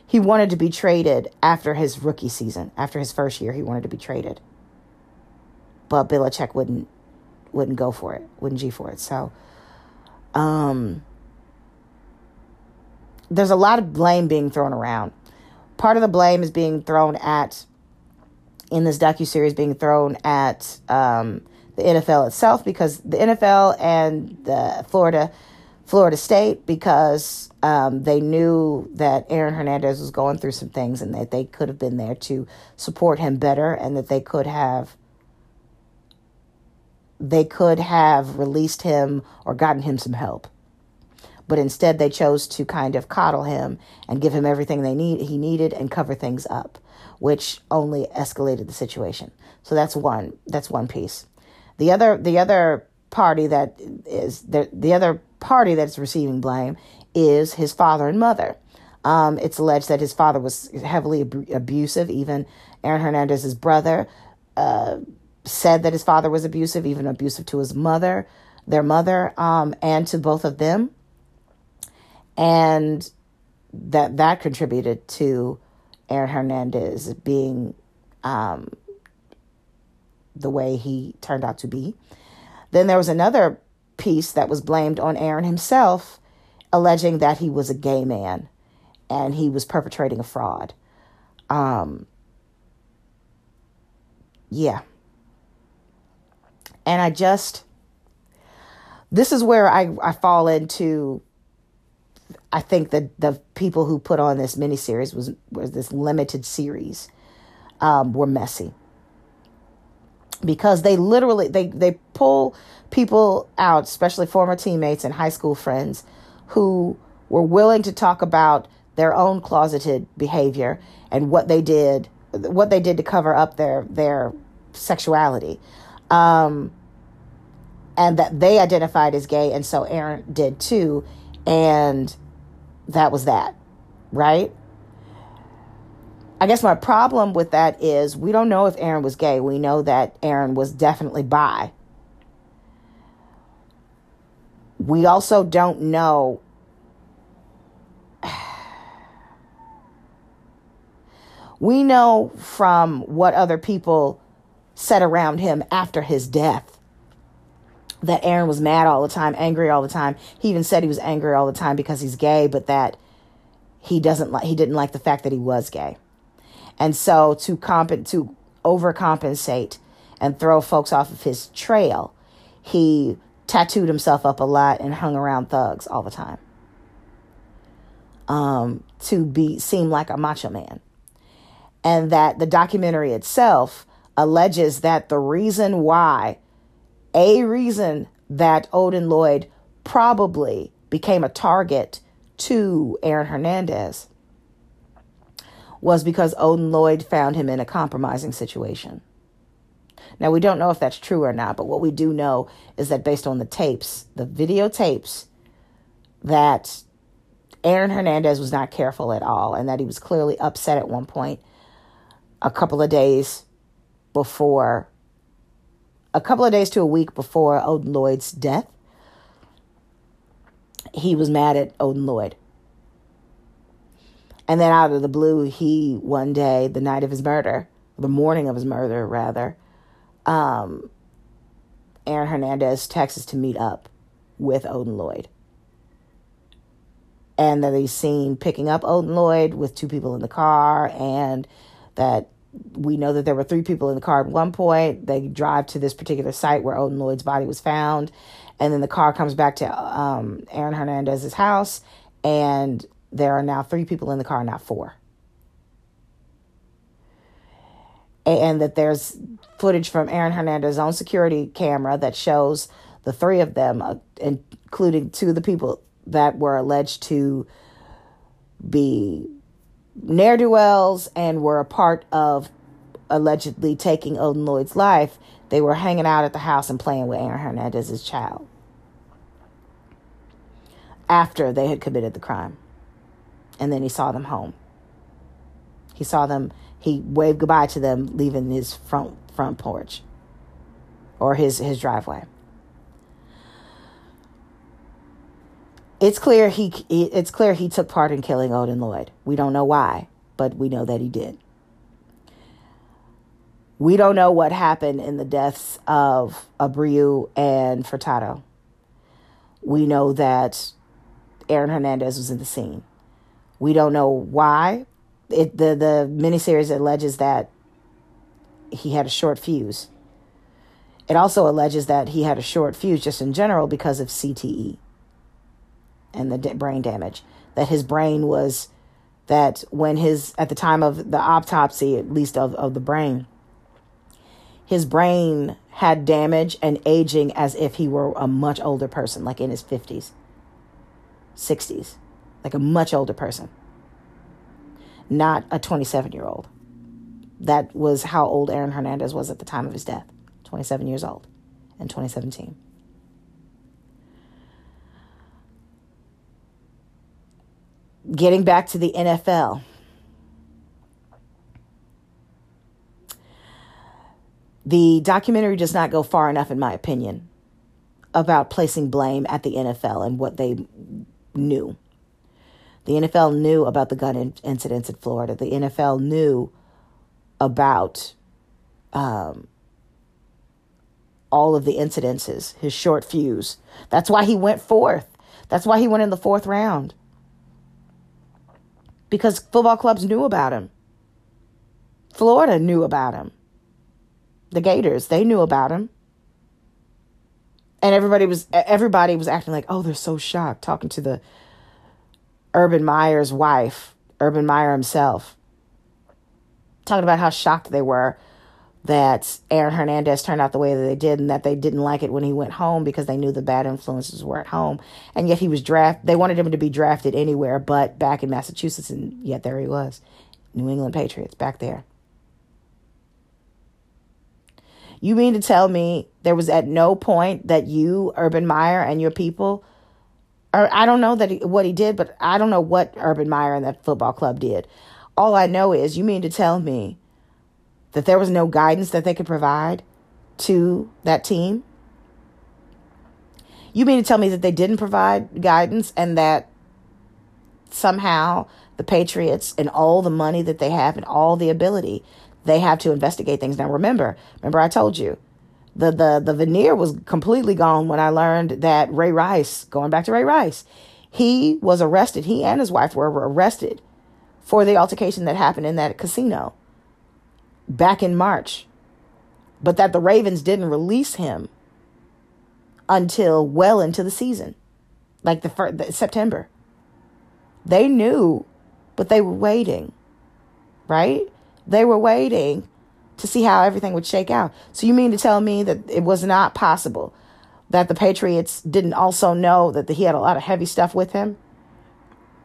He wanted to be traded after his rookie season, after his first year. He wanted to be traded, but Belichick wouldn't wouldn't go for it, wouldn't G for it. So, um, there's a lot of blame being thrown around. Part of the blame is being thrown at in this docu series being thrown at um, the NFL itself because the NFL and the Florida Florida State because um, they knew that Aaron Hernandez was going through some things and that they could have been there to support him better and that they could have they could have released him or gotten him some help. but instead they chose to kind of coddle him and give him everything they need he needed and cover things up, which only escalated the situation. So that's one that's one piece. The other the other party that is the the other party that's receiving blame is his father and mother. Um, it's alleged that his father was heavily ab- abusive. Even Aaron Hernandez's brother uh, said that his father was abusive, even abusive to his mother, their mother, um, and to both of them, and that that contributed to Aaron Hernandez being um, the way he turned out to be. Then there was another piece that was blamed on Aaron himself, alleging that he was a gay man and he was perpetrating a fraud. Um, yeah. And I just, this is where I, I fall into, I think that the people who put on this miniseries was, was this limited series, um, were messy because they literally they they pull people out especially former teammates and high school friends who were willing to talk about their own closeted behavior and what they did what they did to cover up their their sexuality. Um, and that they identified as gay and so Aaron did too. And that was that right I guess my problem with that is we don't know if Aaron was gay. We know that Aaron was definitely bi. We also don't know we know from what other people said around him after his death that Aaron was mad all the time, angry all the time. He even said he was angry all the time because he's gay, but that he doesn't like he didn't like the fact that he was gay. And so to comp to overcompensate and throw folks off of his trail, he tattooed himself up a lot and hung around thugs all the time. Um, to be seem like a macho man. And that the documentary itself alleges that the reason why, a reason that Odin Lloyd probably became a target to Aaron Hernandez was because Odin Lloyd found him in a compromising situation. Now, we don't know if that's true or not, but what we do know is that based on the tapes, the videotapes, that Aaron Hernandez was not careful at all and that he was clearly upset at one point a couple of days before, a couple of days to a week before Odin Lloyd's death. He was mad at Odin Lloyd. And then out of the blue, he one day, the night of his murder, the morning of his murder, rather, um, Aaron Hernandez texts to meet up with Odin Lloyd. And that he's seen picking up Odin Lloyd with two people in the car, and that we know that there were three people in the car at one point. They drive to this particular site where Odin Lloyd's body was found, and then the car comes back to um, Aaron Hernandez's house, and there are now three people in the car, not four. And that there's footage from Aaron Hernandez's own security camera that shows the three of them, uh, including two of the people that were alleged to be ne'er do wells and were a part of allegedly taking Odin Lloyd's life. They were hanging out at the house and playing with Aaron Hernandez's child after they had committed the crime and then he saw them home. He saw them, he waved goodbye to them leaving his front front porch or his his driveway. It's clear he it's clear he took part in killing Odin Lloyd. We don't know why, but we know that he did. We don't know what happened in the deaths of Abreu and Furtado. We know that Aaron Hernandez was in the scene. We don't know why. It, the the miniseries alleges that he had a short fuse. It also alleges that he had a short fuse just in general because of CTE and the brain damage. That his brain was that when his at the time of the autopsy, at least of, of the brain, his brain had damage and aging as if he were a much older person, like in his fifties. 60s, like a much older person, not a 27 year old. That was how old Aaron Hernandez was at the time of his death 27 years old in 2017. Getting back to the NFL. The documentary does not go far enough, in my opinion, about placing blame at the NFL and what they knew. The NFL knew about the gun in- incidents in Florida. The NFL knew about um, all of the incidences, his short fuse. That's why he went fourth. That's why he went in the fourth round. Because football clubs knew about him. Florida knew about him. The Gators, they knew about him. And everybody was everybody was acting like, "Oh, they're so shocked." Talking to the Urban Meyer's wife, Urban Meyer himself, talking about how shocked they were that Aaron Hernandez turned out the way that they did and that they didn't like it when he went home because they knew the bad influences were at home. And yet he was drafted. They wanted him to be drafted anywhere but back in Massachusetts. And yet there he was. New England Patriots back there. You mean to tell me there was at no point that you, Urban Meyer, and your people, or I don't know that he, what he did, but I don't know what Urban Meyer and that football club did. All I know is you mean to tell me that there was no guidance that they could provide to that team? You mean to tell me that they didn't provide guidance and that somehow the Patriots and all the money that they have and all the ability they have to investigate things. Now remember, remember I told you the the the veneer was completely gone when I learned that Ray Rice, going back to Ray Rice, he was arrested. He and his wife were arrested for the altercation that happened in that casino back in March, but that the Ravens didn't release him until well into the season, like the, first, the September. They knew, but they were waiting, right? They were waiting to see how everything would shake out. So you mean to tell me that it was not possible that the Patriots didn't also know that he had a lot of heavy stuff with him?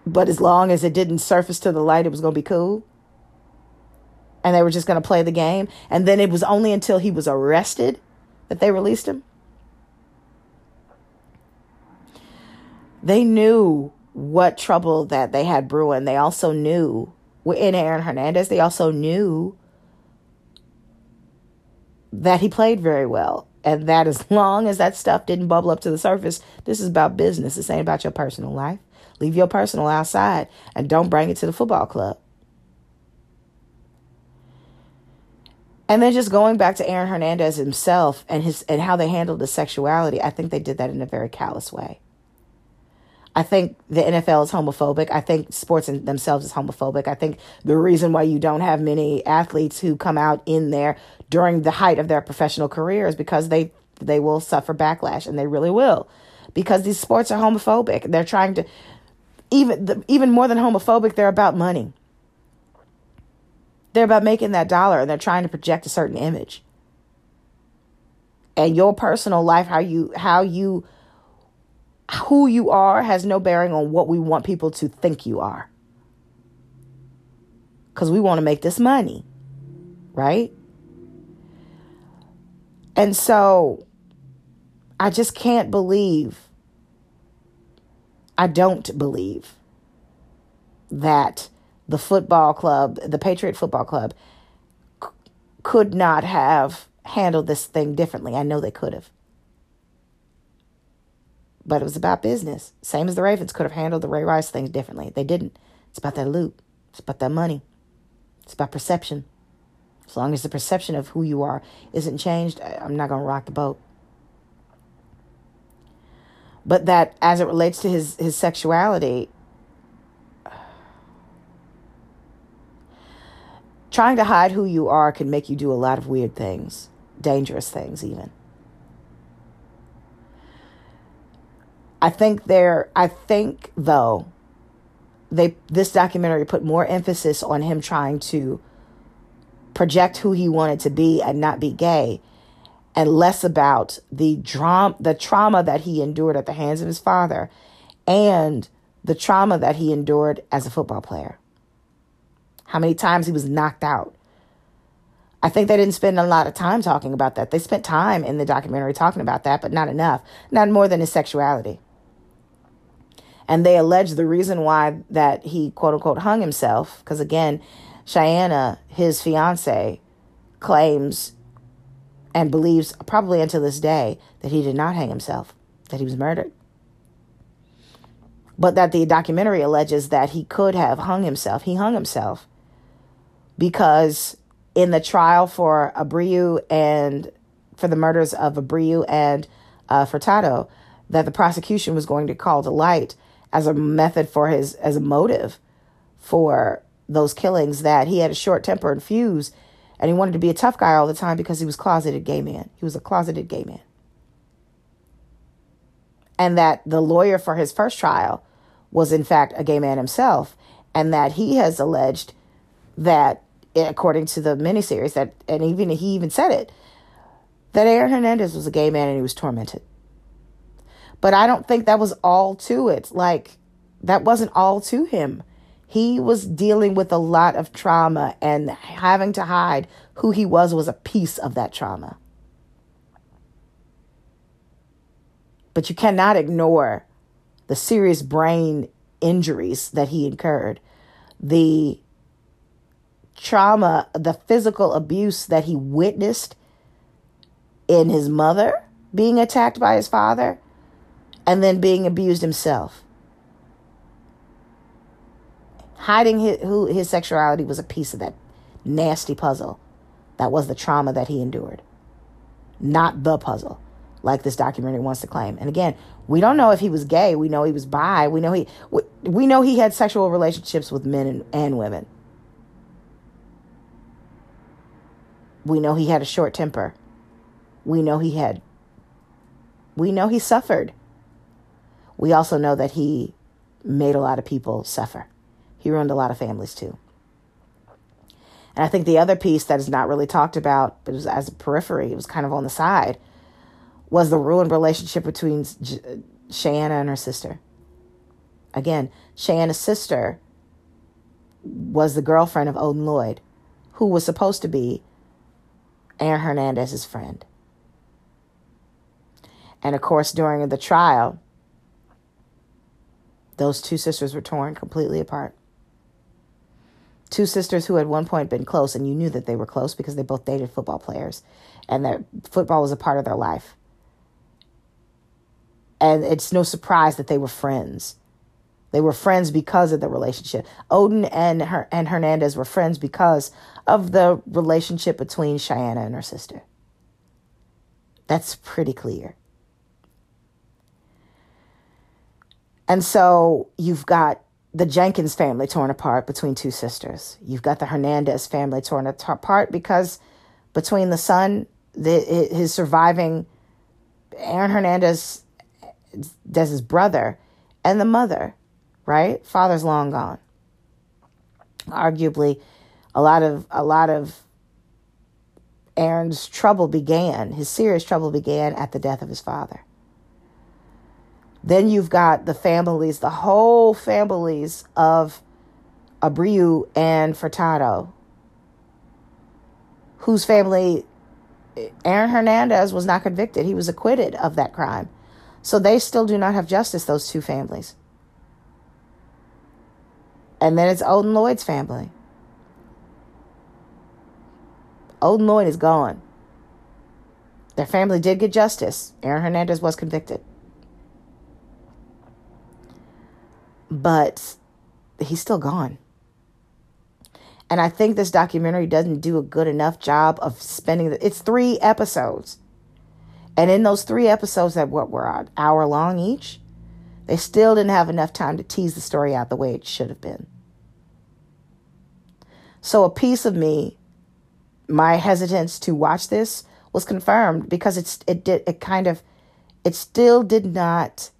But as long as it didn't surface to the light, it was going to be cool and they were just going to play the game. And then it was only until he was arrested that they released him. They knew what trouble that they had brewing. They also knew in Aaron Hernandez, they also knew that he played very well. And that as long as that stuff didn't bubble up to the surface, this is about business. This ain't about your personal life. Leave your personal outside and don't bring it to the football club. And then just going back to Aaron Hernandez himself and his and how they handled his sexuality, I think they did that in a very callous way. I think the NFL is homophobic. I think sports in themselves is homophobic. I think the reason why you don't have many athletes who come out in there during the height of their professional career is because they they will suffer backlash and they really will. Because these sports are homophobic. They're trying to even the, even more than homophobic, they're about money. They're about making that dollar and they're trying to project a certain image. And your personal life, how you how you who you are has no bearing on what we want people to think you are. Cuz we want to make this money. Right? And so I just can't believe I don't believe that the football club, the Patriot Football Club, c- could not have handled this thing differently. I know they could have. But it was about business. Same as the Ravens could have handled the Ray Rice things differently. They didn't. It's about that loot. It's about that money. It's about perception. As long as the perception of who you are isn't changed, I'm not going to rock the boat. But that as it relates to his, his sexuality, Trying to hide who you are can make you do a lot of weird things, dangerous things, even. I think there, I think though, they this documentary put more emphasis on him trying to project who he wanted to be and not be gay and less about the drama the trauma that he endured at the hands of his father and the trauma that he endured as a football player. How many times he was knocked out. I think they didn't spend a lot of time talking about that. They spent time in the documentary talking about that, but not enough. Not more than his sexuality. And they allege the reason why that he quote unquote hung himself, because again, Cheyenne, his fiance, claims and believes, probably until this day, that he did not hang himself, that he was murdered but that the documentary alleges that he could have hung himself. He hung himself because in the trial for Abreu and for the murders of Abreu and uh, Furtado, that the prosecution was going to call to light as a method for his, as a motive for those killings, that he had a short temper and fuse and he wanted to be a tough guy all the time because he was closeted gay man. He was a closeted gay man and that the lawyer for his first trial was in fact a gay man himself, and that he has alleged that, according to the miniseries, that and even he even said it, that Aaron Hernandez was a gay man and he was tormented. But I don't think that was all to it. Like that wasn't all to him. He was dealing with a lot of trauma and having to hide who he was was a piece of that trauma. But you cannot ignore the serious brain injuries that he incurred, the trauma, the physical abuse that he witnessed in his mother being attacked by his father, and then being abused himself. Hiding his, who his sexuality was a piece of that nasty puzzle. That was the trauma that he endured, not the puzzle like this documentary wants to claim. And again, we don't know if he was gay. We know he was bi. We know he we we know he had sexual relationships with men and, and women. We know he had a short temper. We know he had we know he suffered. We also know that he made a lot of people suffer. He ruined a lot of families too. And I think the other piece that is not really talked about, but it was as a periphery, it was kind of on the side, was the ruined relationship between J- Shayanna and her sister. Again, Shayanna's sister was the girlfriend of Odin Lloyd, who was supposed to be Aaron Hernandez's friend. And of course, during the trial, those two sisters were torn completely apart. Two sisters who at one point been close, and you knew that they were close because they both dated football players, and that football was a part of their life and it's no surprise that they were friends. They were friends because of the relationship. Odin and her and Hernandez were friends because of the relationship between Cheyenne and her sister. That's pretty clear. And so you've got the Jenkins family torn apart between two sisters. You've got the Hernandez family torn apart because between the son, the, his surviving Aaron Hernandez Des's brother and the mother, right? Father's long gone. Arguably, a lot of a lot of Aaron's trouble began, his serious trouble began at the death of his father. Then you've got the families, the whole families of Abreu and Furtado, whose family Aaron Hernandez was not convicted. He was acquitted of that crime. So they still do not have justice, those two families. And then it's Odin Lloyd's family. Odin Lloyd is gone. Their family did get justice. Aaron Hernandez was convicted. But he's still gone. And I think this documentary doesn't do a good enough job of spending the, it's 3 episodes. And in those three episodes that what were an hour long each, they still didn't have enough time to tease the story out the way it should have been. So a piece of me, my hesitance to watch this was confirmed because it's it did it kind of it still did not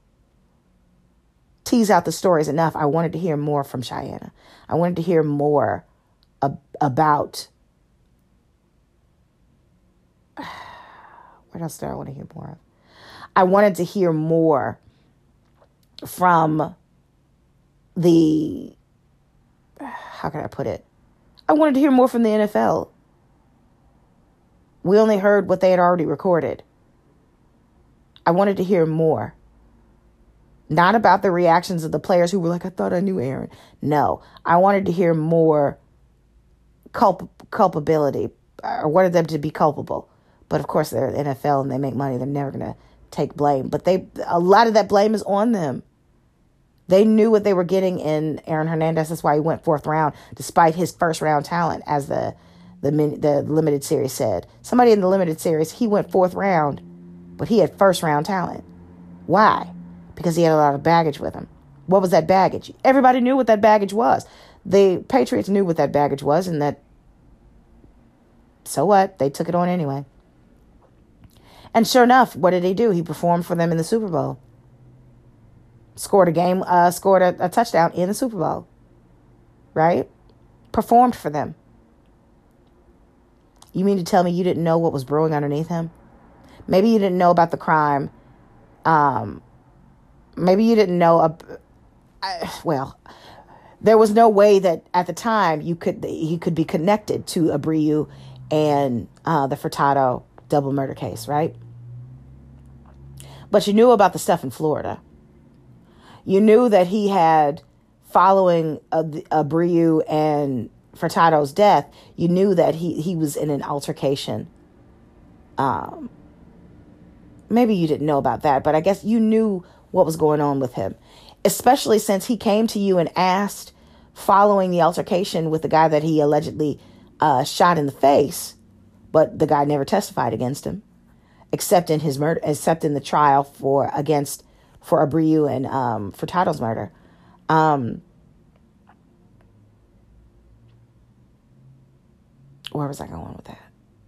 tease out the stories enough. I wanted to hear more from Cheyenne. I wanted to hear more ab- about what else do I want to hear more of? I wanted to hear more from the how can I put it? I wanted to hear more from the NFL. We only heard what they had already recorded. I wanted to hear more. Not about the reactions of the players who were like, I thought I knew Aaron. No, I wanted to hear more culp- culpability uh, or wanted them to be culpable. But of course, they're NFL and they make money. They're never going to take blame. But they, a lot of that blame is on them. They knew what they were getting in Aaron Hernandez. That's why he went fourth round, despite his first round talent, as the the the limited series said. Somebody in the limited series, he went fourth round, but he had first round talent. Why? Because he had a lot of baggage with him. What was that baggage? Everybody knew what that baggage was. The Patriots knew what that baggage was, and that. So what? They took it on anyway. And sure enough, what did he do? He performed for them in the Super Bowl scored a game, uh, scored a, a touchdown in the Super Bowl, right? Performed for them. You mean to tell me you didn't know what was brewing underneath him? Maybe you didn't know about the crime. Um, maybe you didn't know. A, I, well, there was no way that at the time you could he could be connected to Abreu and uh, the Furtado double murder case, right? But you knew about the stuff in Florida you knew that he had following Abreu and Furtado's death. You knew that he he was in an altercation. Um, maybe you didn't know about that, but I guess you knew what was going on with him, especially since he came to you and asked, following the altercation with the guy that he allegedly uh, shot in the face, but the guy never testified against him, except in his murder, except in the trial for against for Abreu and um, Furtado's murder. Um, where was I going with that?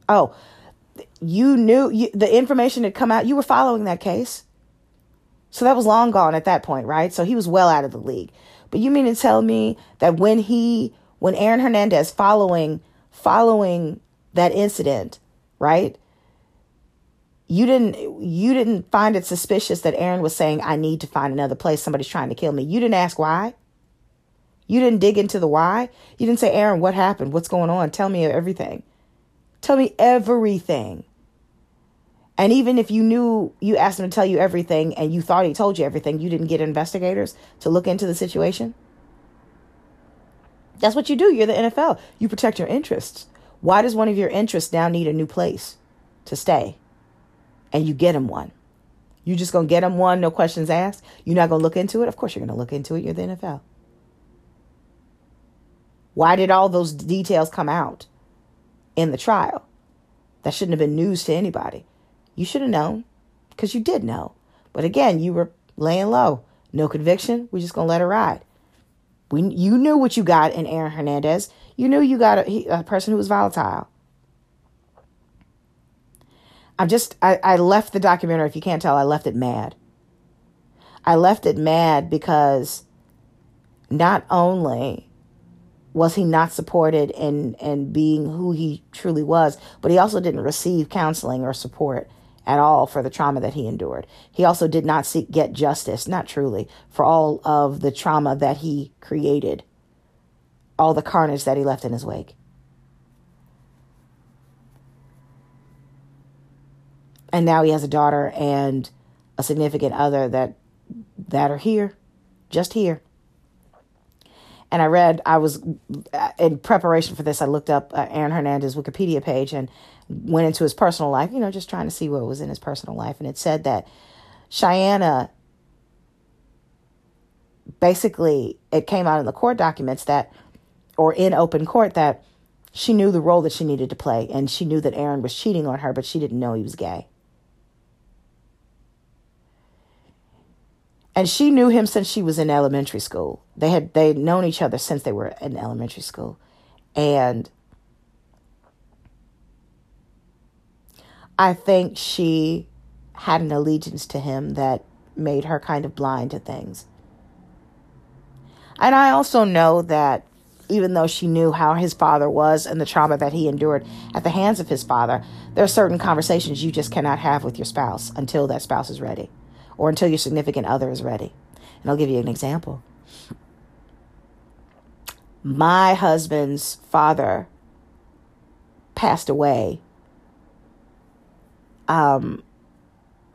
Oh, you knew you, the information had come out. You were following that case. So that was long gone at that point, right? So he was well out of the league. But you mean to tell me that when he, when Aaron Hernandez following, following that incident, right? you didn't you didn't find it suspicious that Aaron was saying I need to find another place somebody's trying to kill me. You didn't ask why? You didn't dig into the why? You didn't say Aaron, what happened? What's going on? Tell me everything. Tell me everything. And even if you knew you asked him to tell you everything and you thought he told you everything, you didn't get investigators to look into the situation? That's what you do. You're the NFL. You protect your interests. Why does one of your interests now need a new place to stay? and you get him one. You just gonna get him one, no questions asked. You're not gonna look into it. Of course, you're gonna look into it. You're the NFL. Why did all those details come out in the trial? That shouldn't have been news to anybody. You should have known because you did know. But again, you were laying low. No conviction. We're just gonna let it ride. We, you knew what you got in Aaron Hernandez. You knew you got a, a person who was volatile. I'm just, I, I left the documentary, if you can't tell, I left it mad. I left it mad because not only was he not supported in, in being who he truly was, but he also didn't receive counseling or support at all for the trauma that he endured. He also did not seek get justice, not truly, for all of the trauma that he created, all the carnage that he left in his wake. and now he has a daughter and a significant other that that are here, just here. And I read, I was in preparation for this. I looked up uh, Aaron Hernandez Wikipedia page and went into his personal life. You know, just trying to see what was in his personal life, and it said that Cheyenne. Basically, it came out in the court documents that, or in open court, that she knew the role that she needed to play, and she knew that Aaron was cheating on her, but she didn't know he was gay. and she knew him since she was in elementary school. They had they had known each other since they were in elementary school, and I think she had an allegiance to him that made her kind of blind to things. And I also know that even though she knew how his father was and the trauma that he endured at the hands of his father, there are certain conversations you just cannot have with your spouse until that spouse is ready or until your significant other is ready. And I'll give you an example. My husband's father passed away um,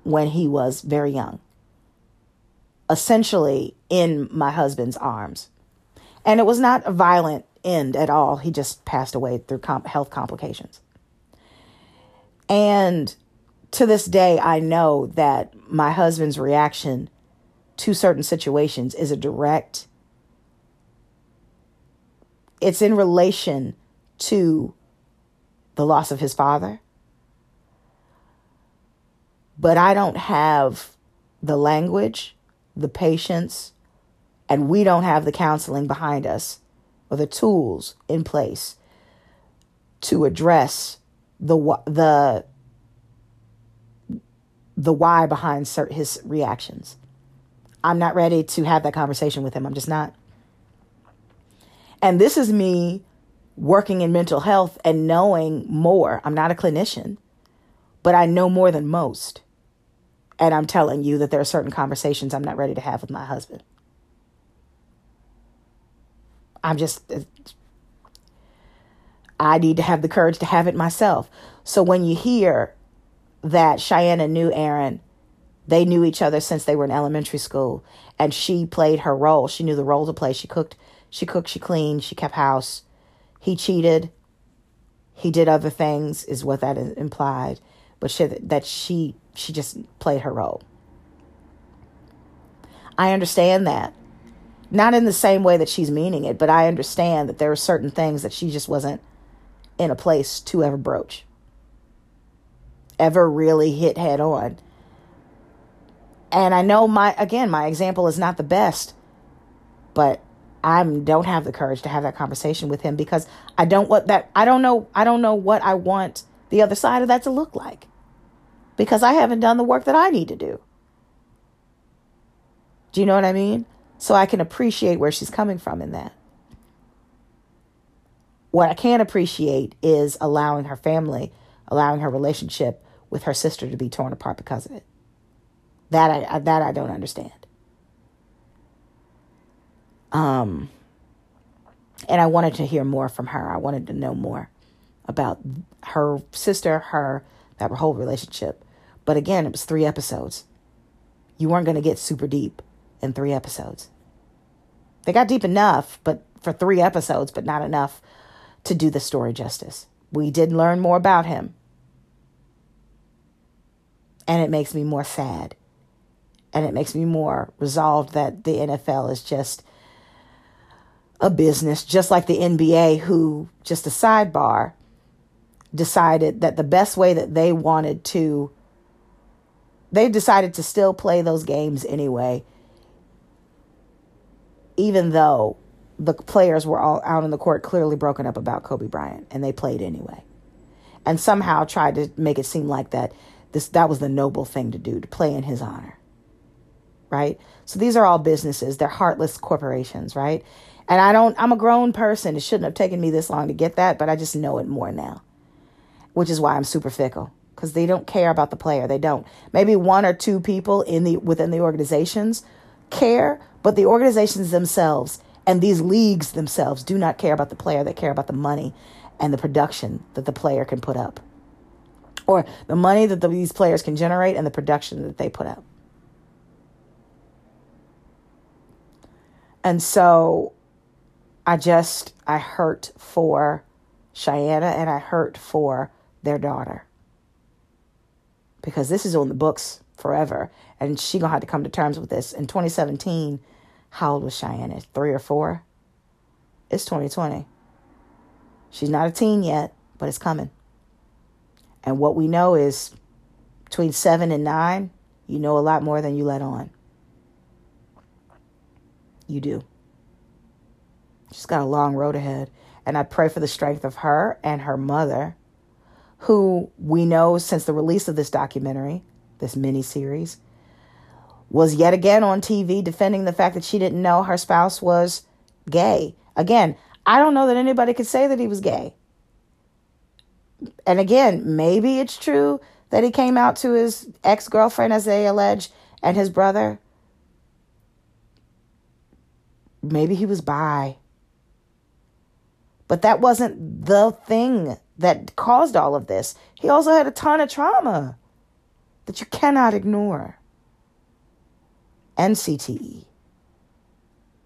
when he was very young, essentially in my husband's arms. And it was not a violent end at all. He just passed away through comp- health complications. And to this day, I know that my husband's reaction to certain situations is a direct, it's in relation to the loss of his father. But I don't have the language, the patience, and we don't have the counseling behind us or the tools in place to address the the the why behind his reactions. I'm not ready to have that conversation with him. I'm just not. And this is me working in mental health and knowing more. I'm not a clinician, but I know more than most. And I'm telling you that there are certain conversations I'm not ready to have with my husband. I'm just, I need to have the courage to have it myself. So when you hear that Cheyenne knew Aaron, they knew each other since they were in elementary school, and she played her role. She knew the role to play. She cooked, she cooked, she cleaned, she kept house. He cheated. He did other things, is what that implied. But she, that she she just played her role. I understand that not in the same way that she's meaning it, but I understand that there are certain things that she just wasn't in a place to ever broach, ever really hit head on. And I know my, again, my example is not the best, but I don't have the courage to have that conversation with him because I don't want that, I don't know, I don't know what I want the other side of that to look like because I haven't done the work that I need to do. Do you know what I mean? so I can appreciate where she's coming from in that. What I can't appreciate is allowing her family, allowing her relationship with her sister to be torn apart because of it. That I that I don't understand. Um and I wanted to hear more from her. I wanted to know more about her sister, her that whole relationship. But again, it was 3 episodes. You weren't going to get super deep in 3 episodes. They got deep enough, but for three episodes, but not enough to do the story justice. We did learn more about him. And it makes me more sad. And it makes me more resolved that the NFL is just a business, just like the NBA, who, just a sidebar, decided that the best way that they wanted to, they decided to still play those games anyway even though the players were all out on the court clearly broken up about Kobe Bryant and they played anyway. And somehow tried to make it seem like that this that was the noble thing to do to play in his honor. Right? So these are all businesses, they're heartless corporations, right? And I don't I'm a grown person. It shouldn't have taken me this long to get that, but I just know it more now. Which is why I'm super fickle because they don't care about the player. They don't. Maybe one or two people in the within the organizations care, but the organizations themselves and these leagues themselves do not care about the player. They care about the money and the production that the player can put up, or the money that the, these players can generate and the production that they put up. And so I just, I hurt for Cheyenne and I hurt for their daughter. Because this is on the books forever. And she gonna have to come to terms with this. In 2017, how old was Cheyenne? Three or four? It's 2020. She's not a teen yet, but it's coming. And what we know is between seven and nine, you know a lot more than you let on. You do. She's got a long road ahead. And I pray for the strength of her and her mother, who we know since the release of this documentary, this mini series, was yet again on TV defending the fact that she didn't know her spouse was gay. Again, I don't know that anybody could say that he was gay. And again, maybe it's true that he came out to his ex girlfriend, as they allege, and his brother. Maybe he was bi. But that wasn't the thing that caused all of this. He also had a ton of trauma that you cannot ignore. And CTE,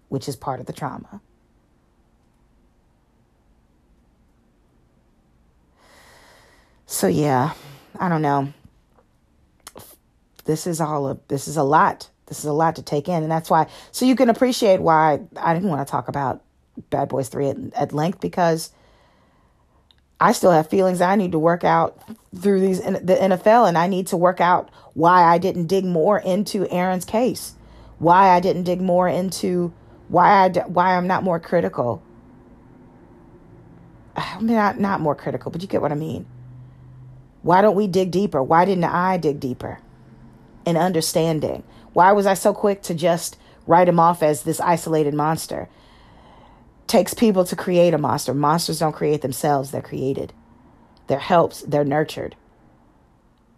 which is part of the trauma. So yeah, I don't know. This is all a this is a lot. This is a lot to take in, and that's why. So you can appreciate why I didn't want to talk about Bad Boys Three at, at length because I still have feelings I need to work out through these the NFL, and I need to work out why I didn't dig more into Aaron's case, why I didn't dig more into why I why I'm not more critical. I mean, not not more critical, but you get what I mean. Why don't we dig deeper? Why didn't I dig deeper in understanding? Why was I so quick to just write him off as this isolated monster? Takes people to create a monster. Monsters don't create themselves, they're created. They're helped, they're nurtured.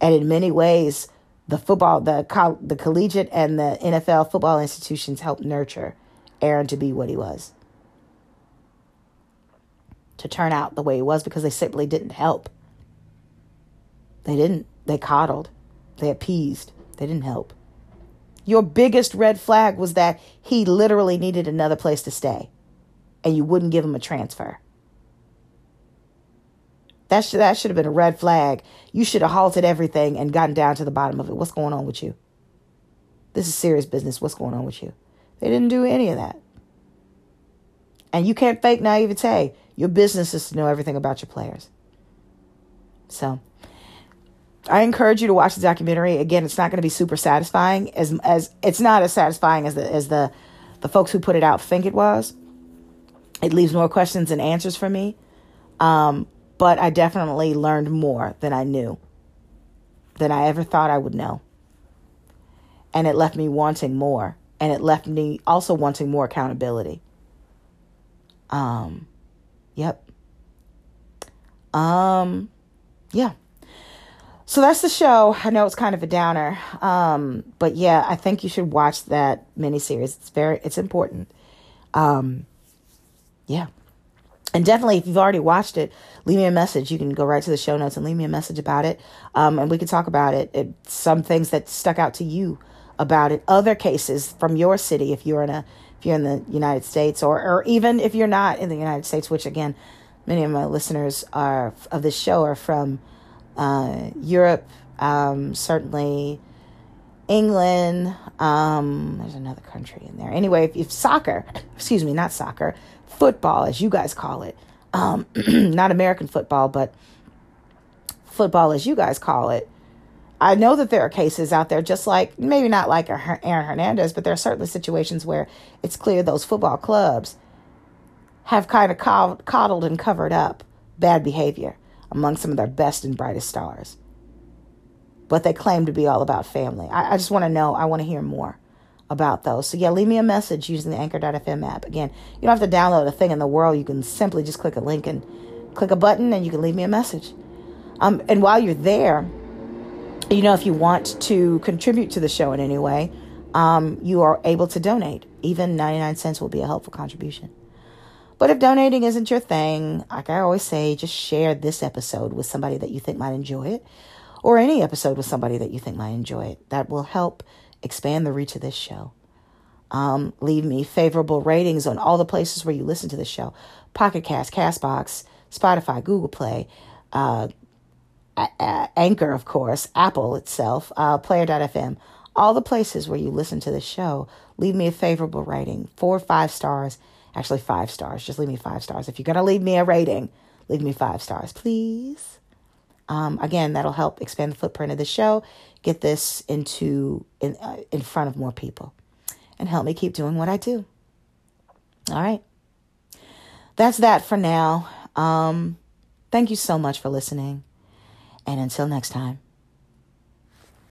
And in many ways, the football, the coll- the collegiate and the NFL football institutions helped nurture Aaron to be what he was. To turn out the way he was because they simply didn't help. They didn't. They coddled. They appeased. They didn't help. Your biggest red flag was that he literally needed another place to stay and you wouldn't give him a transfer. That should, that should have been a red flag. You should have halted everything and gotten down to the bottom of it. What's going on with you? This is serious business. What's going on with you? They didn't do any of that. And you can't fake naivete. Your business is to know everything about your players. So I encourage you to watch the documentary. Again, it's not going to be super satisfying as as it's not as satisfying as the as the the folks who put it out think it was. It leaves more questions than answers for me. Um, but I definitely learned more than I knew, than I ever thought I would know. And it left me wanting more. And it left me also wanting more accountability. Um, yep. Um, yeah. So that's the show. I know it's kind of a downer. Um, but yeah, I think you should watch that miniseries. It's very, it's important. Um, yeah. And definitely, if you've already watched it, leave me a message. You can go right to the show notes and leave me a message about it. Um, and we can talk about it. it. Some things that stuck out to you about it. Other cases from your city, if you're in a, if you're in the United States, or or even if you're not in the United States, which again, many of my listeners are of this show are from uh, Europe, um, certainly England. Um, there's another country in there. Anyway, if, if soccer, excuse me, not soccer, football, as you guys call it, um, not American football, but football, as you guys call it. I know that there are cases out there, just like maybe not like Aaron Hernandez, but there are certainly situations where it's clear those football clubs have kind of coddled and covered up bad behavior among some of their best and brightest stars. But they claim to be all about family. I, I just want to know, I want to hear more about those. So, yeah, leave me a message using the Anchor.fm app. Again, you don't have to download a thing in the world. You can simply just click a link and click a button and you can leave me a message. Um, and while you're there, you know, if you want to contribute to the show in any way, um, you are able to donate. Even 99 cents will be a helpful contribution. But if donating isn't your thing, like I always say, just share this episode with somebody that you think might enjoy it, or any episode with somebody that you think might enjoy it. That will help expand the reach of this show. Um, leave me favorable ratings on all the places where you listen to the show Pocket Cast, Castbox, Spotify, Google Play, uh, Anchor, of course, Apple itself, uh, Player.fm, all the places where you listen to the show. Leave me a favorable rating, four or five stars Actually, five stars. Just leave me five stars. If you're going to leave me a rating, leave me five stars, please. Um, again, that'll help expand the footprint of the show, get this into in, uh, in front of more people, and help me keep doing what I do. All right. That's that for now. Um, thank you so much for listening. And until next time.